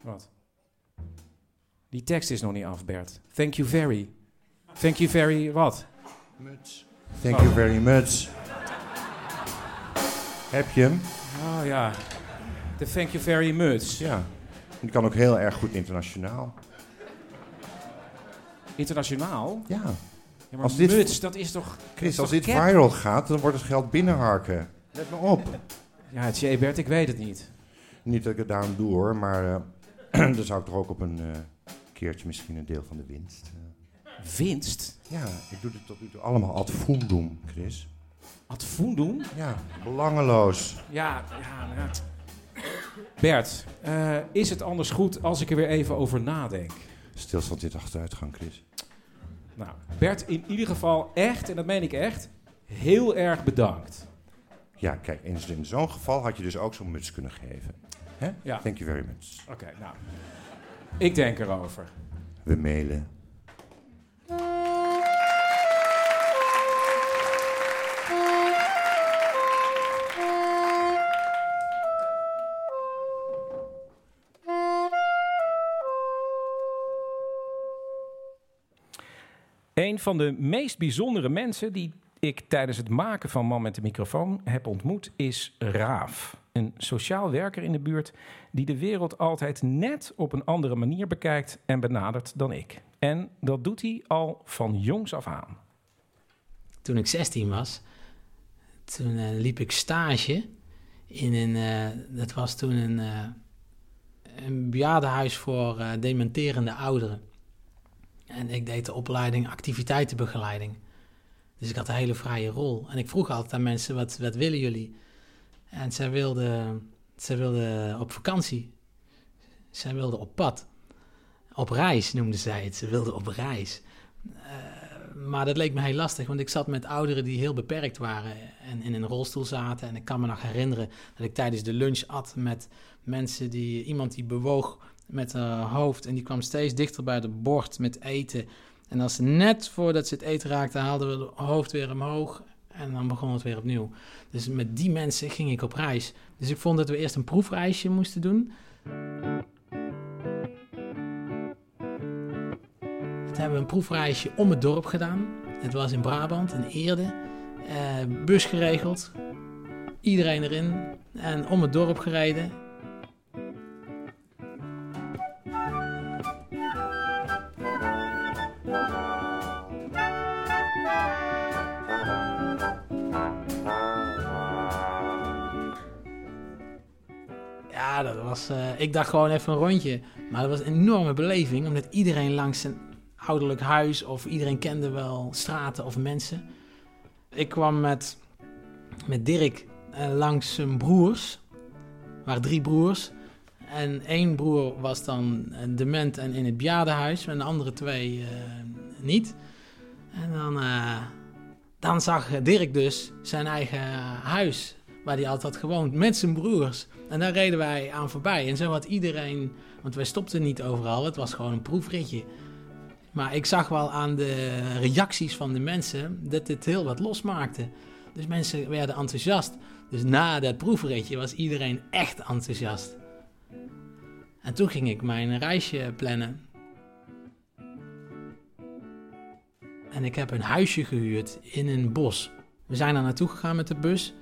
Wat? Die tekst is nog niet af, Bert. Thank you very. Thank you very wat? Muts. Thank you very much. Heb je hem? Oh ja. De thank you very much. Ja. Die kan ook heel erg goed internationaal. Internationaal? Ja. Ja, maar Als dit- muts, dat is toch... Chris, is als toch dit cap? viral gaat, dan wordt het geld binnenharken. Let me op. Ja, het is Bert, ik weet het niet. Niet dat ik het daarom doe hoor, maar eh, dan zou ik toch ook op een eh, keertje misschien een deel van de winst. eh. Winst? Ja, ik doe dit tot nu toe allemaal ad fundum, Chris. Ad fundum? Ja, belangeloos. Ja, ja, ja. Bert, eh, is het anders goed als ik er weer even over nadenk? Stilstand de achteruitgang, Chris. Nou, Bert, in ieder geval echt, en dat meen ik echt, heel erg bedankt. Ja, kijk, in, in zo'n geval had je dus ook zo'n muts kunnen geven. Hè? Ja. Thank you very much. Oké, nou. Ik denk erover. We mailen. Een van de meest bijzondere mensen die ik tijdens het maken van Man met de microfoon heb ontmoet is Raaf. Een sociaal werker in de buurt die de wereld altijd net op een andere manier bekijkt en benadert dan ik. En dat doet hij al van jongs af aan. Toen ik 16 was, toen eh, liep ik stage in een, eh, dat was toen een, eh een bejaardenhuis voor dementerende ouderen. En ik deed de opleiding activiteitenbegeleiding. Dus ik had een hele vrije rol. En ik vroeg altijd aan mensen, wat, wat willen jullie? En zij wilden, zij wilden op vakantie. Zij wilden op pad. Op reis noemden zij het. Ze wilden op reis. Eh, maar dat leek me heel lastig, want ik zat met ouderen die heel beperkt waren en in een rolstoel zaten. En ik kan me nog herinneren dat ik tijdens de lunch at met mensen die, iemand die bewoog met haar hoofd en die kwam steeds dichter bij het bord met eten. En als net voordat ze het eten raakten, haalden we het hoofd weer omhoog en dan begon het weer opnieuw. Dus met die mensen ging ik op reis. Dus ik vond dat we eerst een proefreisje moesten doen. Toen hebben we een proefreisje om het dorp gedaan. Het was in Brabant, in Eerde. Eh, bus geregeld. Iedereen erin en om het dorp gereden. Ja, dat was. eh, ik dacht gewoon even een rondje. Maar dat was een enorme beleving, omdat iedereen langs een ouderlijk huis of iedereen kende wel straten of mensen. Ik kwam met, met Dirk eh, langs zijn broers. Er waren drie broers. En één broer was dan eh, dement en in het bejaardenhuis, en de andere twee niet. En dan, dan zag Dirk dus zijn eigen huis, waar hij altijd had gewoond, met zijn broers. En daar reden wij aan voorbij. En zo had iedereen, want wij stopten niet overal, het was gewoon een proefritje. Maar ik zag wel aan de reacties van de mensen dat dit heel wat losmaakte. Dus mensen werden enthousiast. Dus na dat proefritje was iedereen echt enthousiast. En toen ging ik mijn reisje plannen. En ik heb een huisje gehuurd in een bos. We zijn daar naartoe gegaan met de bus.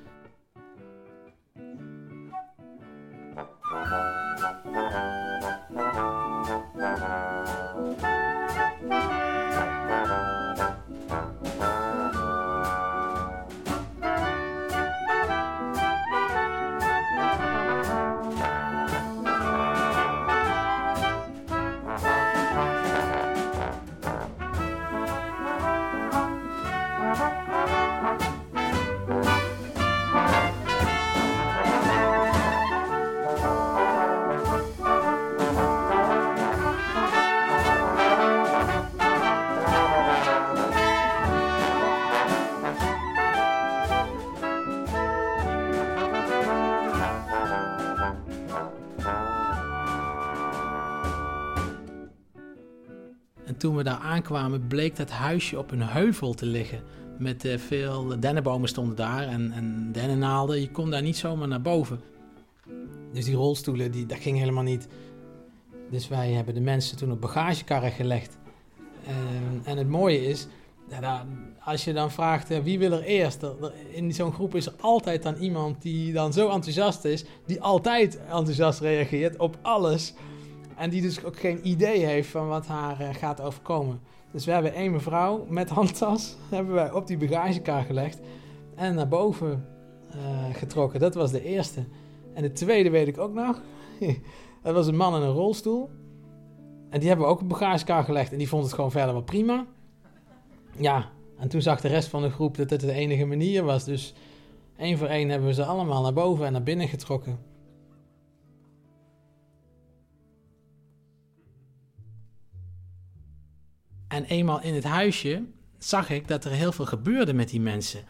Toen we daar aankwamen, bleek dat huisje op een heuvel te liggen. Met eh, veel dennenbomen stonden daar en, en dennennaalden. Je kon daar niet zomaar naar boven. Dus die rolstoelen, die, dat ging helemaal niet. Dus wij hebben de mensen toen op bagagekarren gelegd. En, en het mooie is, ja, als je dan vraagt eh, wie wil er eerst, er- er- in zo'n groep is er altijd dan iemand die dan zo enthousiast is, die altijd enthousiast reageert op alles. En die dus ook geen idee heeft van wat haar eh, gaat overkomen. Dus we hebben één mevrouw met handtas hebben wij op die bagagekar gelegd en naar boven eh, getrokken. Dat was de eerste. En de tweede weet ik ook nog. dat was een man in een rolstoel. En die hebben we ook op bagagekar gelegd en die vond het gewoon verder wel prima. Ja, en toen zag de rest van de groep dat het de enige manier was. Dus één voor één hebben we ze allemaal naar boven en naar binnen getrokken. En eenmaal in het huisje zag ik dat er heel veel gebeurde met die mensen.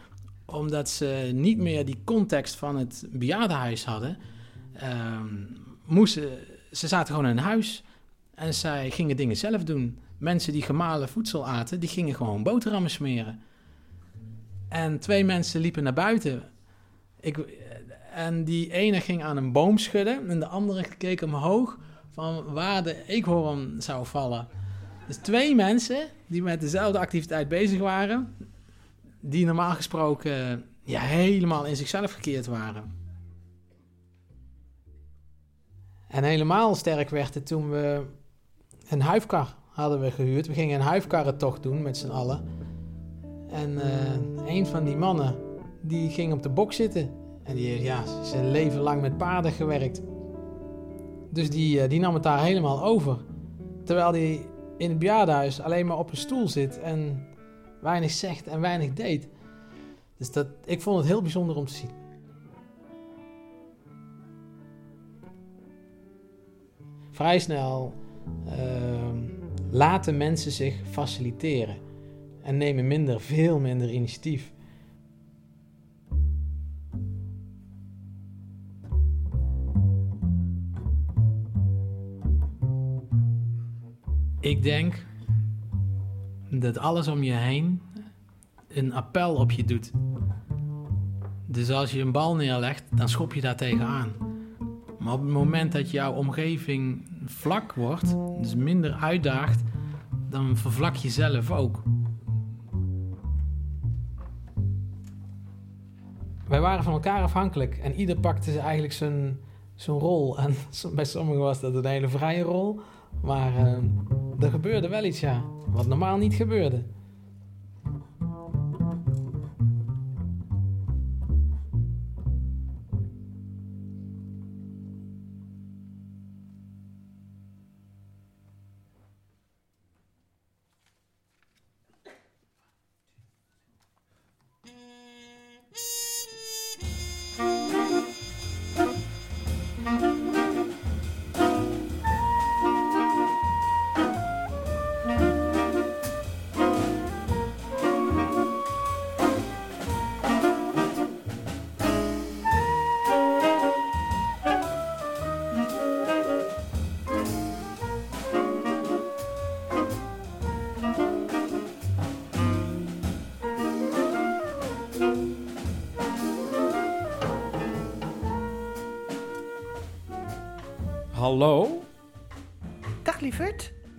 Omdat ze niet meer die context van het bejaardenhuis hadden. ehm, moesten, ze zaten gewoon in een huis en zij gingen dingen zelf doen. Mensen die gemalen voedsel aten, die gingen gewoon boterhammen smeren. En twee mensen liepen naar buiten. Ik, en die ene ging aan een boom schudden en de andere keek omhoog van waar de eekhoorn zou vallen. Dus twee mensen die met dezelfde activiteit bezig waren, die normaal gesproken ja, helemaal in zichzelf gekeerd waren. En helemaal sterk werd het toen we een huifkar hadden we gehuurd. We gingen een huifkarrentocht doen met z'n allen. En eh, een van die mannen, die ging op de bok zitten. En die heeft ja, zijn leven lang met paarden gewerkt. Dus die, eh, die nam het daar helemaal over. Terwijl hij in het bejaardenhuis alleen maar op een stoel zit en weinig zegt en weinig deed. Dus dat, ik vond het heel bijzonder om te zien. Vrij snel ehm, laten mensen zich faciliteren en nemen minder, veel minder initiatief. Ik denk dat alles om je heen een appel op je doet. Dus als je een bal neerlegt, dan schop je daar tegenaan. Maar op het moment dat jouw omgeving vlak wordt, dus minder uitdaagt, dan vervlak je zelf ook. wij waren van elkaar afhankelijk. En ieder pakte eigenlijk zijn, zijn rol. En bij sommigen was dat een hele vrije rol. Maar uh, er gebeurde wel iets, ja. Wat normaal niet gebeurde.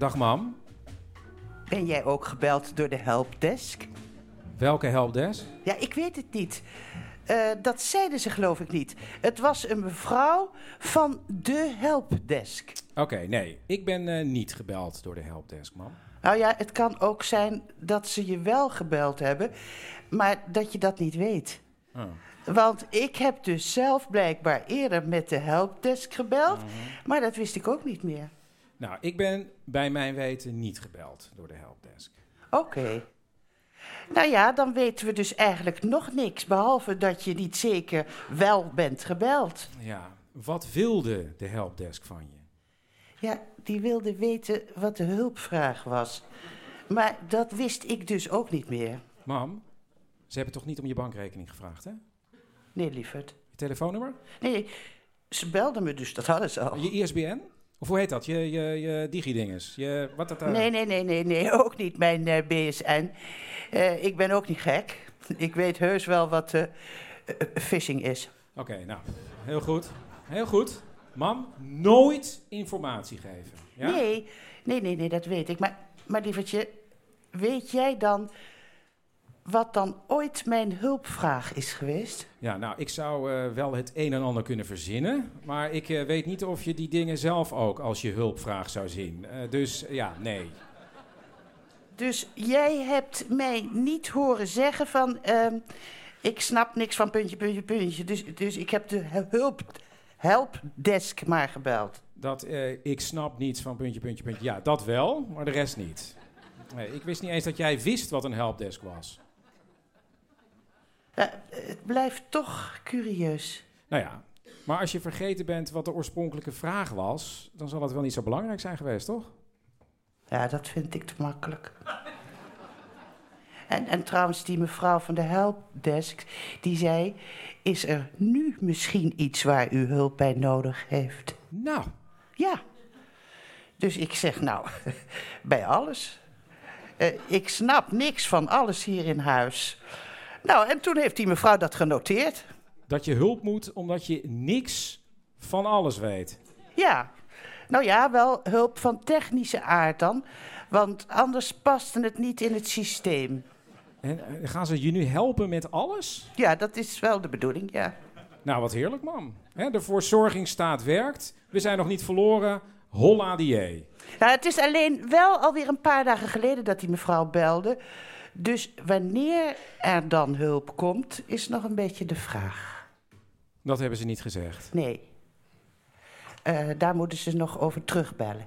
Dag mam. Ben jij ook gebeld door de helpdesk? Welke helpdesk? Ja, ik weet het niet. Uh, dat zeiden ze geloof ik niet. Het was een mevrouw van de helpdesk. Oké, nee. Ik ben uh, niet gebeld door de helpdesk, mam. Nou ja, het kan ook zijn dat ze je wel gebeld hebben, maar dat je dat niet weet. Oh. Want ik heb dus zelf blijkbaar eerder met de helpdesk gebeld, Mhm. maar dat wist ik ook niet meer. Nou, ik ben bij mijn weten niet gebeld door de helpdesk. Oké. Nou ja, dan weten we dus eigenlijk nog niks, behalve dat je niet zeker wel bent gebeld. Ja, wat wilde de helpdesk van je? Ja, die wilde weten wat de hulpvraag was. Maar dat wist ik dus ook niet meer. Mam, ze hebben toch niet om je bankrekening gevraagd, hè? Nee, lieverd. Je telefoonnummer? Nee, ze belden me dus, dat hadden ze al. Je ISBN? Of hoe heet dat? Je, je, je digidinges? Je, wat dat, eh, Nee, nee, nee, nee, nee, ook niet mijn eh, BSN. Eh, ik ben ook niet gek. Ik weet heus wel wat phishing is. Oké, nou, heel goed. Heel goed. Mam, nooit informatie geven. Ja? Nee, nee, nee, nee, dat weet ik. Maar, maar lievertje, weet jij dan wat dan ooit mijn hulpvraag is geweest? Ja, nou, ik zou eh, wel het een en ander kunnen verzinnen. Maar ik eh, weet niet of je die dingen zelf ook als je hulpvraag zou zien. Eh, dus ja, nee. Dus jij hebt mij niet horen zeggen van... ehm, ik snap niks van puntje, puntje, puntje. Dus, dus ik heb de hulp, helpdesk maar gebeld. Dat ik snap niets van puntje, puntje, puntje. Ja, dat wel, maar de rest niet. Nee, ik wist niet eens dat jij wist wat een helpdesk was. Ja, het blijft toch curieus. Nou ja, maar als je vergeten bent wat de oorspronkelijke vraag was... dan zal het wel niet zo belangrijk zijn geweest, toch? Ja, dat vind ik te makkelijk. En, en trouwens, die mevrouw van de helpdesk, die zei... is er nu misschien iets waar u hulp bij nodig heeft? Nou. Ja. Dus ik zeg, nou, bij alles. Eh, ik snap niks van alles hier in huis. Nou, en toen heeft die mevrouw dat genoteerd. Dat je hulp moet omdat je niks van alles weet. Ja, nou ja, wel hulp van technische aard dan. Want anders paste het niet in het systeem. En eh, gaan ze je nu helpen met alles? Ja, dat is wel de bedoeling, ja. Nou, wat heerlijk, man. De verzorgingsstaat werkt. We zijn nog niet verloren. Holla die. Nou, het is alleen wel alweer een paar dagen geleden dat die mevrouw belde. Dus wanneer er dan hulp komt, is nog een beetje de vraag. Dat hebben ze niet gezegd. Nee. Eh, daar moeten ze nog over terugbellen.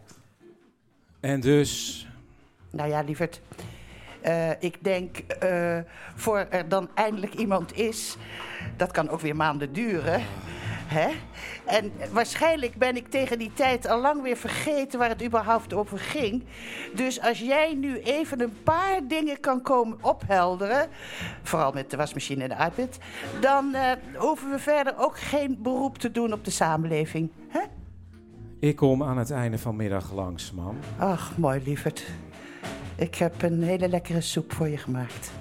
En dus... Nou ja, lieverd. Eh, ik denk, eh, voor er dan eindelijk iemand is, dat kan ook weer maanden duren. Hè? En waarschijnlijk ben ik tegen die tijd al lang weer vergeten waar het überhaupt over ging. Dus als jij nu even een paar dingen kan komen ophelderen, vooral met de wasmachine en de iPad, dan eh, hoeven we verder ook geen beroep te doen op de samenleving. Hè? Ik kom aan het einde van middag langs, mam. Ach, mooi lieverd. Ik heb een hele lekkere soep voor je gemaakt.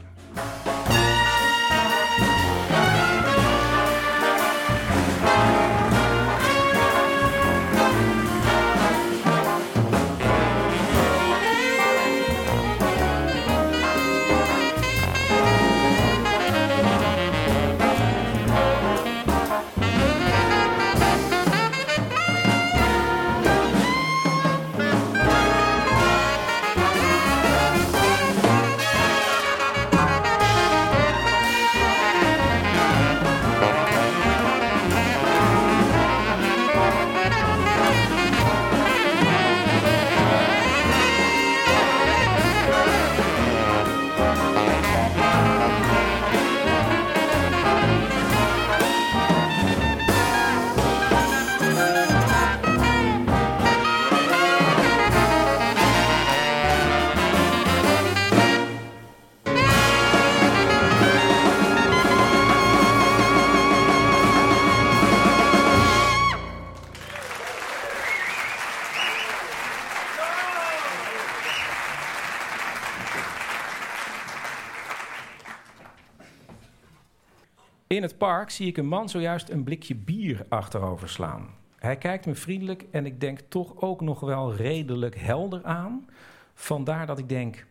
In het park zie ik een man zojuist een blikje bier achterover slaan. Hij kijkt me vriendelijk en ik denk toch ook nog wel redelijk helder aan. Vandaar dat ik denk,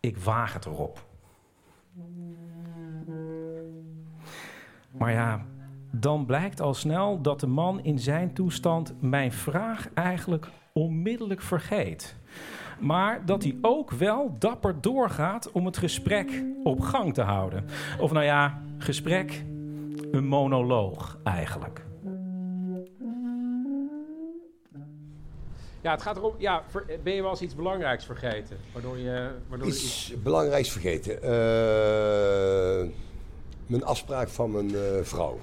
ik waag het erop. Maar ja, dan blijkt al snel dat de man in zijn toestand mijn vraag eigenlijk onmiddellijk vergeet. Maar dat hij ook wel dapper doorgaat om het gesprek op gang te houden. Of nou ja, gesprek, een monoloog eigenlijk. Ja, het gaat erom, ja, ver- ben je wel eens iets belangrijks vergeten? Waardoor je... Waardoor je Iets belangrijks vergeten. Eh, mijn afspraak van mijn eh, vrouw.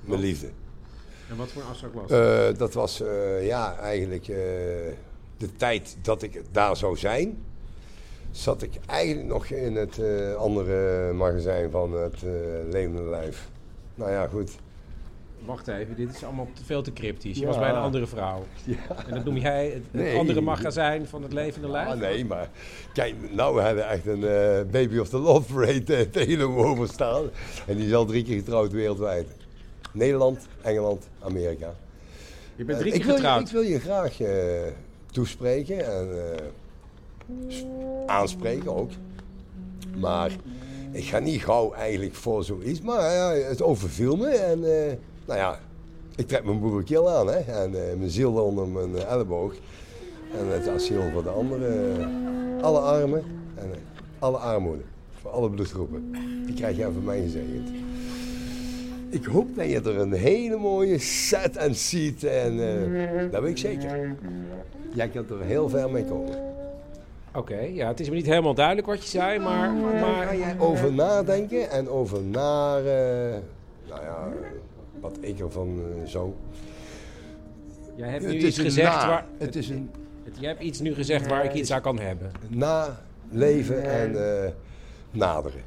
Mijn Oh. liefde. En wat voor een afspraak was Eh, dat was eh, ja, eigenlijk eh, de tijd dat ik daar zou zijn. Zat ik eigenlijk nog in het eh, andere magazijn van het eh, Levende Lijf. Nou ja, goed. Wacht even, dit is allemaal te veel te cryptisch. Je Ja. was bij een andere vrouw. En dat noem jij het, het Nee. andere magazijn van het levende lijf? Ah, nee, maar kijk, nou we hebben echt een eh, Baby of the Love Parade eh, tegen me overstaan. En die is al drie keer getrouwd wereldwijd. Nederland, Engeland, Amerika. Je bent Eh, drie ik keer wil je- getrouwd. ik wil je graag toespreken en aanspreken ook. Maar ik ga niet gauw eigenlijk voor zoiets. Maar ja, het overviel me en eh, nou ja, ik trek mijn boerenkeel aan hè, en eh, mijn ziel onder mijn eh, elleboog. En het asiel voor de anderen. alle armen en eh, alle armoede. Voor alle bloedgroepen. Die krijg jij van mij gezegend. Ik hoop dat je er een hele mooie set en ziet. En eh, dat weet ik zeker. Jij kunt er heel ver mee komen. Oké, ja, het is me niet helemaal duidelijk wat je zei, maar... maar Ga jij over nadenken en over naar, eh, nou ja, wat ik ervan eh, zo. Jij hebt nu iets gezegd na. waar... Het is een het- Jij hebt iets nu gezegd waar ik iets aan kan hebben. naleven en eh, naderen.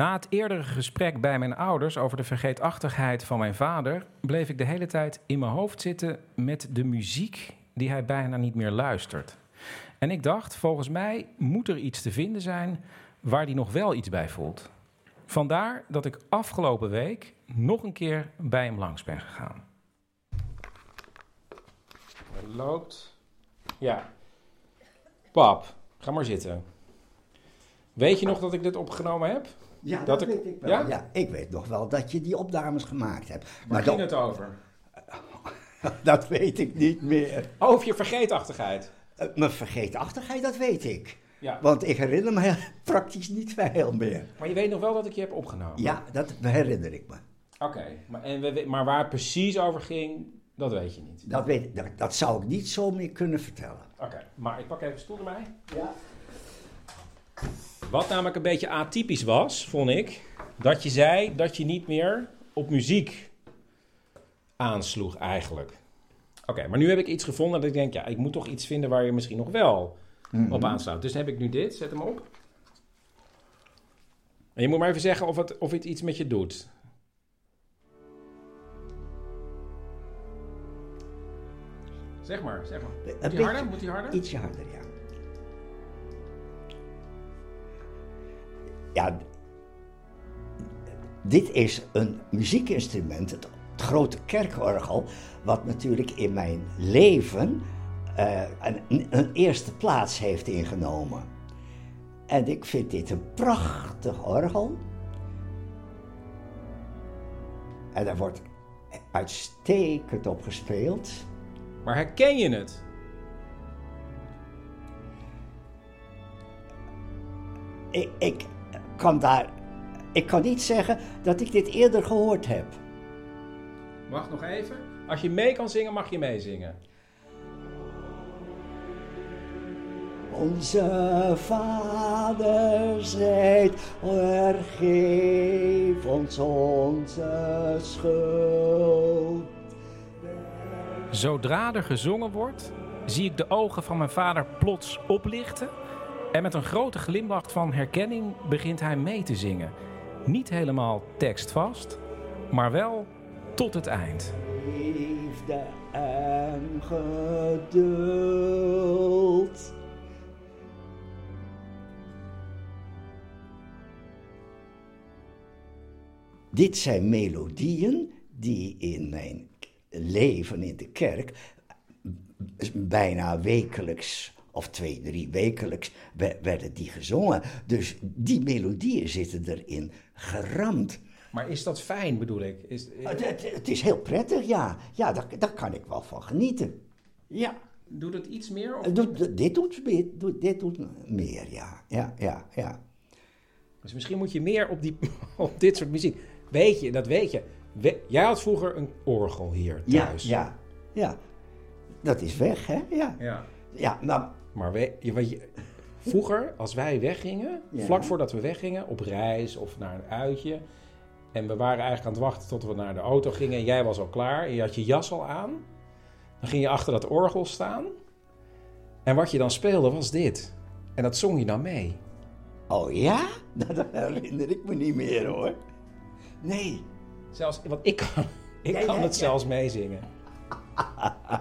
Na het eerdere gesprek bij mijn ouders over de vergeetachtigheid van mijn vader, bleef ik de hele tijd in mijn hoofd zitten met de muziek die hij bijna niet meer luistert. En ik dacht, volgens mij moet er iets te vinden zijn waar hij nog wel iets bij voelt. Vandaar dat ik afgelopen week nog een keer bij hem langs ben gegaan. Het loopt. Ja. Pap, ga maar zitten. Weet je nog dat ik dit opgenomen heb? Ja, dat, ik- weet ik wel. Ja? Ja? ik weet nog wel dat je die opnames gemaakt hebt. Waar ging het over? dat weet ik niet meer. Over je vergeetachtigheid. Eh, Mijn vergeetachtigheid, dat weet ik. Ja. Want ik herinner me praktisch niet veel meer. Maar je weet nog wel dat ik je heb opgenomen? Ja, dat herinner ik me. Oké, maar, en we- maar waar het precies over ging, dat weet je niet. Dat, weet, dat, dat zou ik niet zo meer kunnen vertellen. Oké, maar ik pak even een stoel erbij. Ja. Wat namelijk een beetje atypisch was, vond ik, dat je zei dat je niet meer op muziek aansloeg eigenlijk. Oké, maar nu heb ik iets gevonden dat ik denk, ja, ik moet toch iets vinden waar je misschien nog wel Mhm. op aansluit. Dus dan heb ik nu dit, zet hem op. En je moet maar even zeggen of het, of het iets met je doet. Zeg maar, zeg maar. Moet die harder? Moet die harder? Ietsje harder, ja. Ja, dit is een muziekinstrument, het, het grote kerkorgel, wat natuurlijk in mijn leven eh, een, een eerste plaats heeft ingenomen. En ik vind dit een prachtig orgel. En daar wordt uitstekend op gespeeld. Maar herken je het? Ik, ik kan daar. Ik kan niet zeggen dat ik dit eerder gehoord heb. Wacht nog even. Als je mee kan zingen, mag je meezingen. Onze Vader zijt, vergeef ons onze schuld. Zodra er gezongen wordt, zie ik de ogen van mijn vader plots oplichten. En met een grote glimlach van herkenning begint hij mee te zingen. Niet helemaal tekstvast, maar wel tot het eind. Liefde en geduld. Dit zijn melodieën die in mijn leven in de kerk bijna wekelijks of twee, drie wekelijks werden die gezongen. Dus die melodieën zitten erin geramd. Maar is dat fijn, bedoel ik? Is, Het, het, het is heel prettig, ja. Ja, daar, daar kan ik wel van genieten. Ja. Doet het iets meer? Of? Doet, dit, doet, dit doet meer, ja. Ja, ja, ja. Dus misschien moet je meer op, die, op dit soort muziek. Weet je, dat weet je. We- jij had vroeger een orgel hier Ja, thuis. ja, ja. Dat is weg, hè? Ja. Ja. Ja, nou... Maar we, je, wat je, vroeger, als wij weggingen, Ja. vlak voordat we weggingen, op reis of naar een uitje. En we waren eigenlijk aan het wachten tot we naar de auto gingen. En jij was al klaar. En je had je jas al aan. Dan ging je achter dat orgel staan. En wat je dan speelde was dit. En dat zong je dan mee. Oh ja? Nou, dat herinner ik me niet meer, hoor. Nee. Zelfs, want ik kan, ik kan het zelfs meezingen.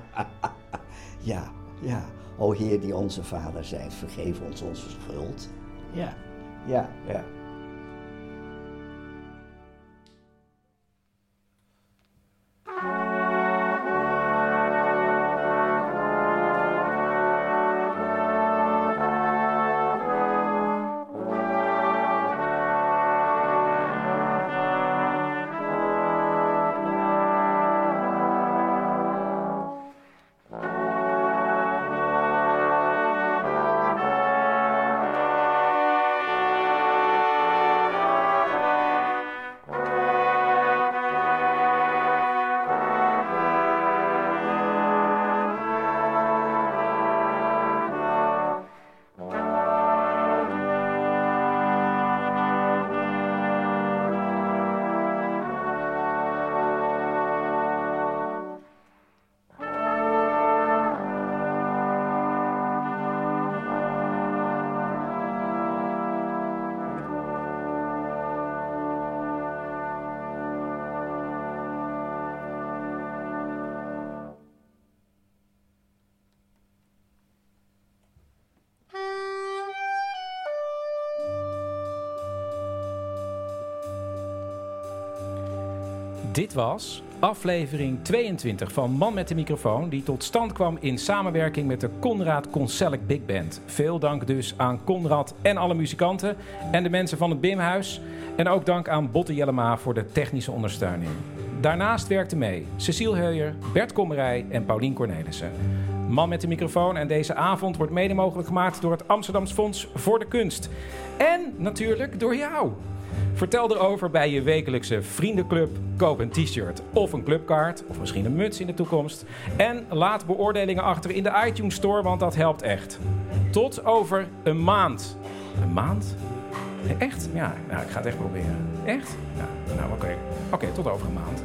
Ja, ja. O Heer die onze Vader zijt, vergeef ons onze schuld. Ja, ja, ja. Dit was aflevering 22 van Man met de microfoon, die tot stand kwam in samenwerking met de Conrad Concellic Big Band. Veel dank dus aan Conrad en alle muzikanten en de mensen van het Bimhuis. En ook dank aan Botte Jellema voor de technische ondersteuning. Daarnaast werkten mee Cecile Heuyer, Bert Kommerij en Paulien Cornelissen. Man met de microfoon en deze avond wordt mede mogelijk gemaakt door het Amsterdams Fonds voor de Kunst. En natuurlijk door jou. Vertel erover bij je wekelijkse vriendenclub. Koop een t-shirt of een clubkaart, of misschien een muts in de toekomst. En laat beoordelingen achter in de iTunes Store, want dat helpt echt. Tot over een maand. Een maand? Echt? Ja, nou, ik ga het echt proberen. Echt? Ja, nou, oké. Oké, tot over een maand.